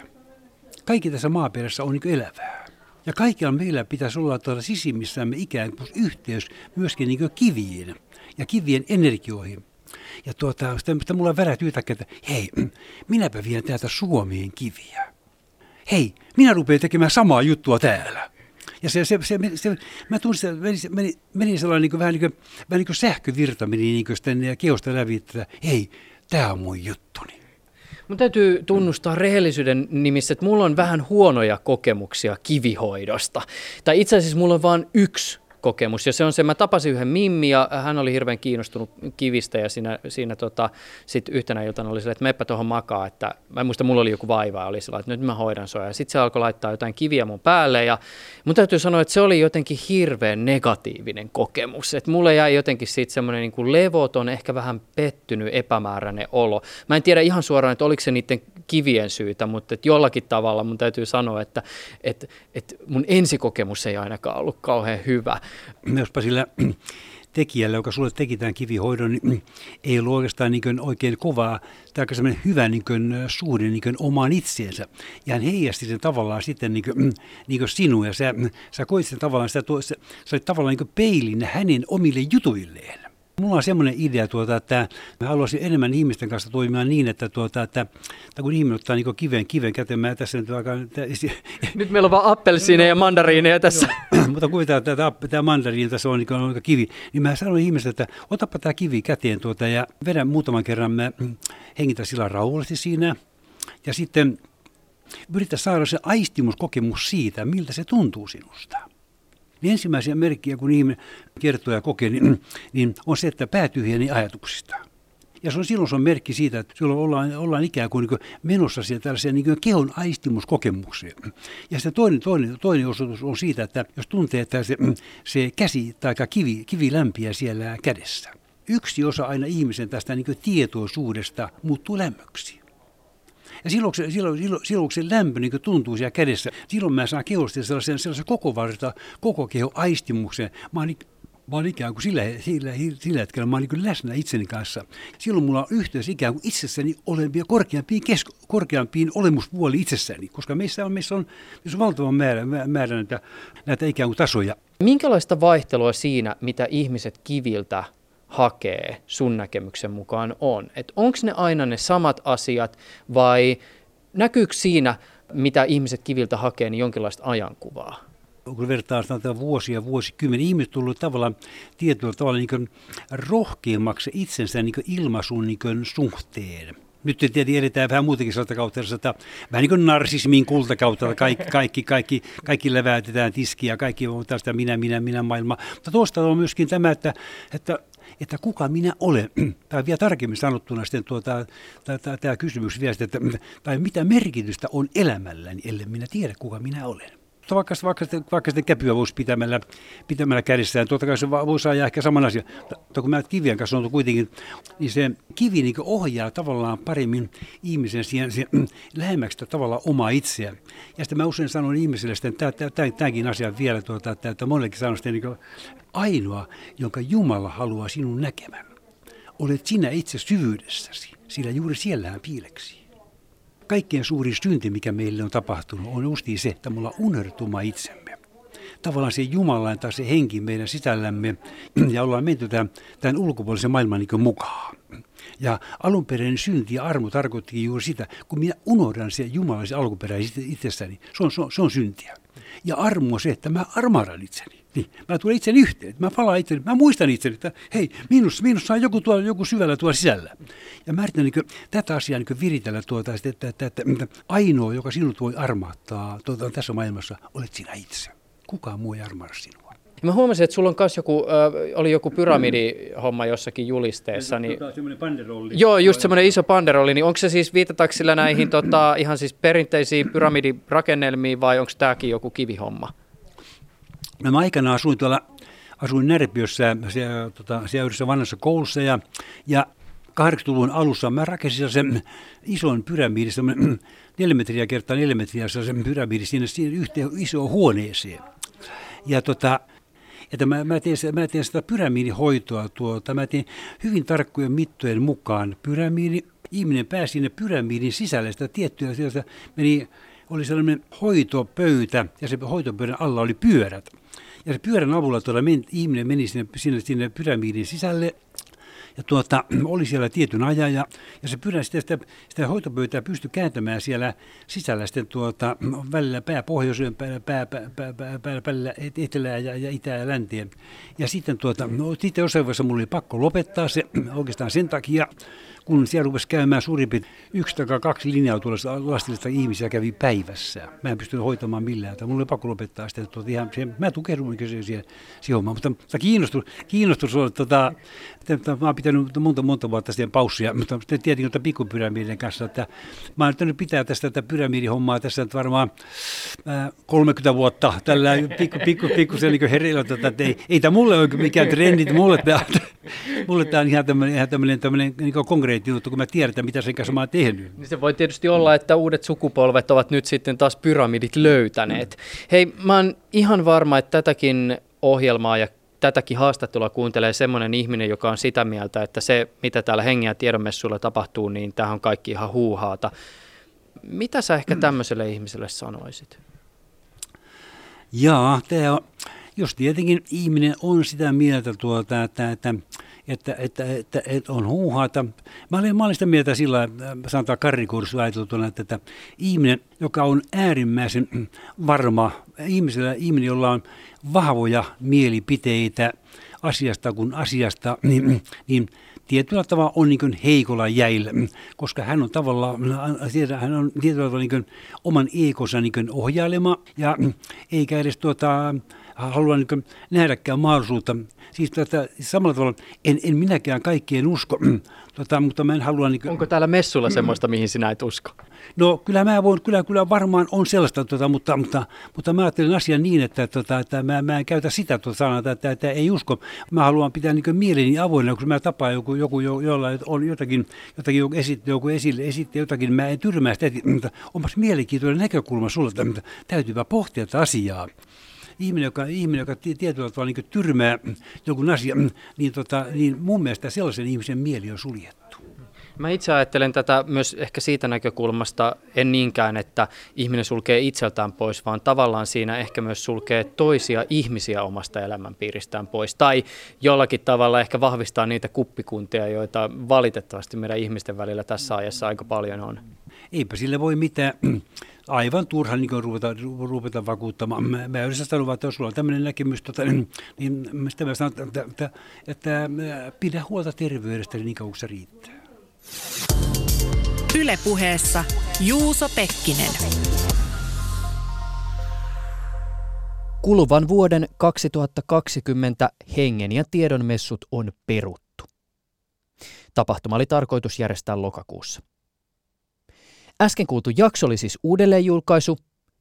Kaikki tässä maaperässä on niin elävää. Ja kaikilla meillä pitäisi olla tuolla sisimmissämme ikään kuin yhteys myöskin niin kiviin ja kivien energioihin. Ja tuota, sitten, sitten mulla värähti yhtäkkiä, että hei, minäpä vien täältä Suomeen kiviä. Hei, minä rupean tekemään samaa juttua täällä. Ja se, se, se, se mä tunsin, että meni, meni, meni sellainen niin kuin, vähän, niin kuin, vähän niin kuin sähkövirta meni niin kuin sitten keosta läpi, että hei, tämä on mun juttuni. Mun täytyy tunnustaa rehellisyyden nimissä, että mulla on vähän huonoja kokemuksia kivihoidosta. Tai itse asiassa mulla on vain yksi kokemus. Ja se on se, mä tapasin yhden Mimmi ja hän oli hirveän kiinnostunut kivistä ja siinä, siinä tota, sit yhtenä iltana oli sillä, että meppä tuohon makaa, että mä en muista, mulla oli joku vaiva oli sillä, että nyt mä hoidan sua. Ja sitten se alkoi laittaa jotain kiviä mun päälle ja mun täytyy sanoa, että se oli jotenkin hirveän negatiivinen kokemus. Että mulle jäi jotenkin siitä semmoinen niin levoton, ehkä vähän pettynyt, epämääräinen olo. Mä en tiedä ihan suoraan, että oliko se niiden kivien syytä, mutta että jollakin tavalla mun täytyy sanoa, että, että, että mun ensikokemus ei ainakaan ollut kauhean hyvä. Jospa sillä tekijällä, joka sulle teki tämän kivihoidon, niin ei ollut oikeastaan niin oikein kovaa tai semmoinen hyvä niin kuin, suhde niin omaan itseensä. Ja hän heijasti sen tavallaan sitten niin kuin, niin kuin sinua ja sä, sä koit sen tavallaan, sä, sä olit tavallaan niin peilin hänen omille jutuilleen. Mulla on semmoinen idea, tuota, että mä haluaisin enemmän ihmisten kanssa toimia niin, että, tuota, että, että kun ihminen ottaa niin kiven, kiven käteen, mä tässä nyt aika... Nyt meillä on vaan appelsiineja ja mandariineja tässä. Mutta kuvitellaan, että tämä, tämä mandariini tässä on niin kuin kivi, niin mä sanon ihmiselle, että otapa tämä kivi käteen tuota, ja vedän muutaman kerran, mä hengitä sillä rauhallisesti siinä, ja sitten yritän saada se aistimuskokemus siitä, miltä se tuntuu sinusta. Niin ensimmäisiä merkkiä, kun ihminen kertoo ja kokee, niin, niin on se, että pää tyhjeni ajatuksista. Ja se on, silloin se on merkki siitä, että silloin ollaan, ollaan ikään kuin, niin kuin menossa siihen tällaiseen niin kuin kehon aistimuskokemukseen. Ja sitten toinen, toinen, toinen osoitus on siitä, että jos tuntee, että se, se käsi tai kivi, kivi lämpiä siellä kädessä. Yksi osa aina ihmisen tästä niin tietoisuudesta muuttuu lämmöksi. Ja silloin, silloin, silloin, silloin se lämpö niin tuntuu siellä kädessä, silloin mä saan kehosta sellaisen, sellaisen koko varta, koko keho aistimuksen. Mä oon, mä oon ikään kuin sillä, sillä, sillä hetkellä mä oon niin läsnä itseni kanssa. Silloin mulla on yhteys ikään kuin itsessäni olevia korkeampiin, kesk, korkeampiin olemuspuoli itsessäni, koska meissä on, meissä on, meissä on valtava määrä, määrä näitä, näitä ikään kuin tasoja. Minkälaista vaihtelua siinä, mitä ihmiset kiviltä hakee sun näkemyksen mukaan on? Että onko ne aina ne samat asiat vai näkyykö siinä, mitä ihmiset kiviltä hakee, niin jonkinlaista ajankuvaa? kun vertaa sanotaan vuosia, vuosikymmeniä, ihmiset tullut tavallaan tietyllä tavalla niin rohkeammaksi itsensä niin ilmaisun niin suhteen. Nyt tietenkin edetään vähän muutakin sellaista kautta, että vähän niin kuin narsismin kultakautta, kaikki, kaikki, kaikki, kaikki leväytetään tiskiä, kaikki on tästä minä, minä, minä maailma. Mutta tuosta on myöskin tämä, että, että että kuka minä olen, tai vielä tarkemmin sanottuna sitten tuota, tämä kysymys vielä, että, tai mitä merkitystä on elämälläni, ellei minä tiedä, kuka minä olen vaikka, vaikka, vaikka sitten käpyä voisi pitämällä, pitämällä kädessään, totta kai se voisi saada ehkä saman asian. Mutta kun mä kivien kanssa on kuitenkin, niin se kivi niin ohjaa tavallaan paremmin ihmisen siihen, siihen lähemmäksi tavallaan omaa itseään. Ja sitten mä usein sanon ihmisille sitten tämäkin asia vielä, tuota, että, että monellekin sanon sitten niin ainoa, jonka Jumala haluaa sinun näkemään. Olet sinä itse syvyydessäsi, sillä juuri siellähän piileksi kaikkein suurin synti, mikä meille on tapahtunut, on justi se, että mulla unertuma itsemme. Tavallaan se Jumalan tai se henki meidän sisällämme ja ollaan menty tämän, tämän ulkopuolisen maailman niin mukaan. Ja alunperäinen synti ja armo tarkoitti juuri sitä, kun minä unohdan se Jumalaisen alkuperäisen itsessäni, se on, se on, se on syntiä. Ja armo on se, että mä armaadan itseni. Niin, mä tulen itseni yhteen, mä palaan itseni, mä muistan itseni, että hei, minussa, minussa on joku, tuolla, joku syvällä tuolla sisällä. Ja mä yritän niin tätä asiaa niin viritellä tuota, että, että, että, että, että ainoa, joka sinut voi armaattaa tuota, tässä maailmassa, olet sinä itse. Kukaan muu ei armaa sinua. Mä huomasin, että sulla on myös joku, äh, oli joku pyramidihomma jossakin julisteessa. Niin... Joo, just semmoinen iso panderolli. Niin onko se siis, viitataanko sillä näihin tota, ihan siis perinteisiin pyramidirakennelmiin vai onko tämäkin joku kivihomma? Mä aikanaan asuin tuolla, asuin Närpiössä, siellä, tota, siellä yhdessä vanhassa koulussa ja, ja 80-luvun alussa mä rakensin sen ison pyramidin, semmoinen neljä metriä kertaa neljä metriä sen pyramidin sinne, sinne yhteen isoon huoneeseen. Ja tota, että mä, mä, teen, mä teen sitä pyramidihoitoa tuota, mä teen hyvin tarkkojen mittojen mukaan pyramidi, ihminen pääsi sinne pyramidin sisälle, sitä tiettyä, sieltä meni, oli sellainen hoitopöytä ja se hoitopöydän alla oli pyörät. Ja se pyörän avulla tuolla men, ihminen meni sinne, sinne, sinne pyramidin sisälle ja tuota, oli siellä tietyn ajan ja, ja se pyydä sitä, sitä, sitä hoitopöytää pystyi kääntämään siellä sisällä sitten tuota, välillä pää pohjoiseen, pää, pää, pää, pää, pää, pää, pää etelää ja, ja itää ja länteen. Ja sitten, tuota, no, sitten jossain vaiheessa mulla oli pakko lopettaa se oikeastaan sen takia, kun siellä rupesi käymään suurin piirtein yksi tai kaksi linjaa lastillista ihmisiä kävi päivässä. Mä en pystynyt hoitamaan millään. Tai mulla oli pakko lopettaa sitä. Tuota, ihan, se, mä tukehdun siihen, siihen, siihen Mutta, mutta kiinnostus, kiinnostus on, tota, että, mä oon pitänyt monta, monta vuotta siihen paussia, mutta tietenkin että pikkupyramidien kanssa, että mä oon yrittänyt pitää tästä tätä pyramidihommaa tässä nyt varmaan ää, 30 vuotta tällä pikku, pikku, pikku se niin herillä, tota, että ei, ei tämä mulle ole mikään trendi, mulle tämä, mulle tämä on ihan tämmöinen, ihan tämmöinen, tämmöinen niin konkreettinen juttu, kun mä tiedän, mitä sen kanssa mä oon tehnyt. Niin se voi tietysti olla, että uudet sukupolvet ovat nyt sitten taas pyramidit löytäneet. Hei, mä oon ihan varma, että tätäkin ohjelmaa ja tätäkin haastattelua kuuntelee semmoinen ihminen, joka on sitä mieltä, että se, mitä täällä hengen ja tiedonmessuilla tapahtuu, niin tähän on kaikki ihan huuhaata. Mitä sä ehkä tämmöiselle ihmiselle sanoisit? Jaa, tämä on, jos tietenkin ihminen on sitä mieltä, tuota, että, että, että, että, että, että on huuhaata. Mä olen, mä olen sitä mieltä sillä, sanotaan karrikurssu ajateltuna, että, että ihminen, joka on äärimmäisen varma, ihmisellä, ihminen, jolla on vahvoja mielipiteitä asiasta kuin asiasta, niin, niin tietyllä tavalla on niin heikolla jäillä, koska hän on tavallaan, hän on tietyllä tavalla niin oman ekonsa niin ohjailema ja eikä edes tuota, halua niin nähdäkään mahdollisuutta. Siis tuota, samalla tavalla en, en minäkään kaikkien usko, tuota, mutta mä en halua... Niin Onko täällä messulla semmoista, mihin sinä et usko? No kyllä mä voin, kyllä, kyllä varmaan on sellaista, tuota, mutta, mutta, mutta mä ajattelen asian niin, että, tuota, että mä, mä en käytä sitä tuota sanaa, että, että, että, ei usko. Mä haluan pitää niin mieleni avoinna, kun mä tapaan joku, joku jo, jolla on jotakin, jotakin joku esitti, joku esille, esitti jotakin, mä en tyrmää sitä, mutta onpas mielenkiintoinen näkökulma sulle, että täytyypä pohtia tätä asiaa ihminen, joka, ihminen, joka tietyllä tavalla niin tyrmää joku asia, niin, tota, niin mun mielestä sellaisen ihmisen mieli on suljettu. Mä itse ajattelen tätä myös ehkä siitä näkökulmasta, en niinkään, että ihminen sulkee itseltään pois, vaan tavallaan siinä ehkä myös sulkee toisia ihmisiä omasta elämänpiiristään pois. Tai jollakin tavalla ehkä vahvistaa niitä kuppikuntia, joita valitettavasti meidän ihmisten välillä tässä ajassa aika paljon on. Eipä sille voi mitään aivan turha niin ruveta, ruveta vakuuttamaan. Mä, mä yleensä sanon, että jos sulla on tämmöinen näkemys, tota, niin, niin mä sanon, että, että, että pidä huolta terveydestä niin kauan kuin se riittää. Ylepuheessa Juuso Pekkinen. Kuluvan vuoden 2020 hengen ja tiedonmessut on peruttu. Tapahtuma oli tarkoitus järjestää lokakuussa. Äsken kuultu jakso oli siis uudelleenjulkaisu,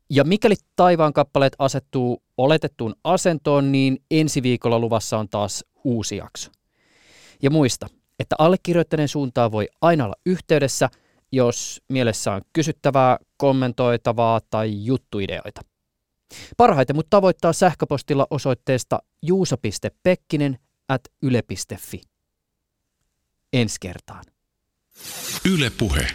ja mikäli taivaan kappaleet asettuu oletettuun asentoon, niin ensi viikolla luvassa on taas uusi jakso. Ja muista, että allekirjoittaneen suuntaan voi aina olla yhteydessä, jos mielessä on kysyttävää, kommentoitavaa tai juttuideoita. Parhaiten mut tavoittaa sähköpostilla osoitteesta juusa.pekkinen at yle.fi. Ensi kertaan. Yle Puhe.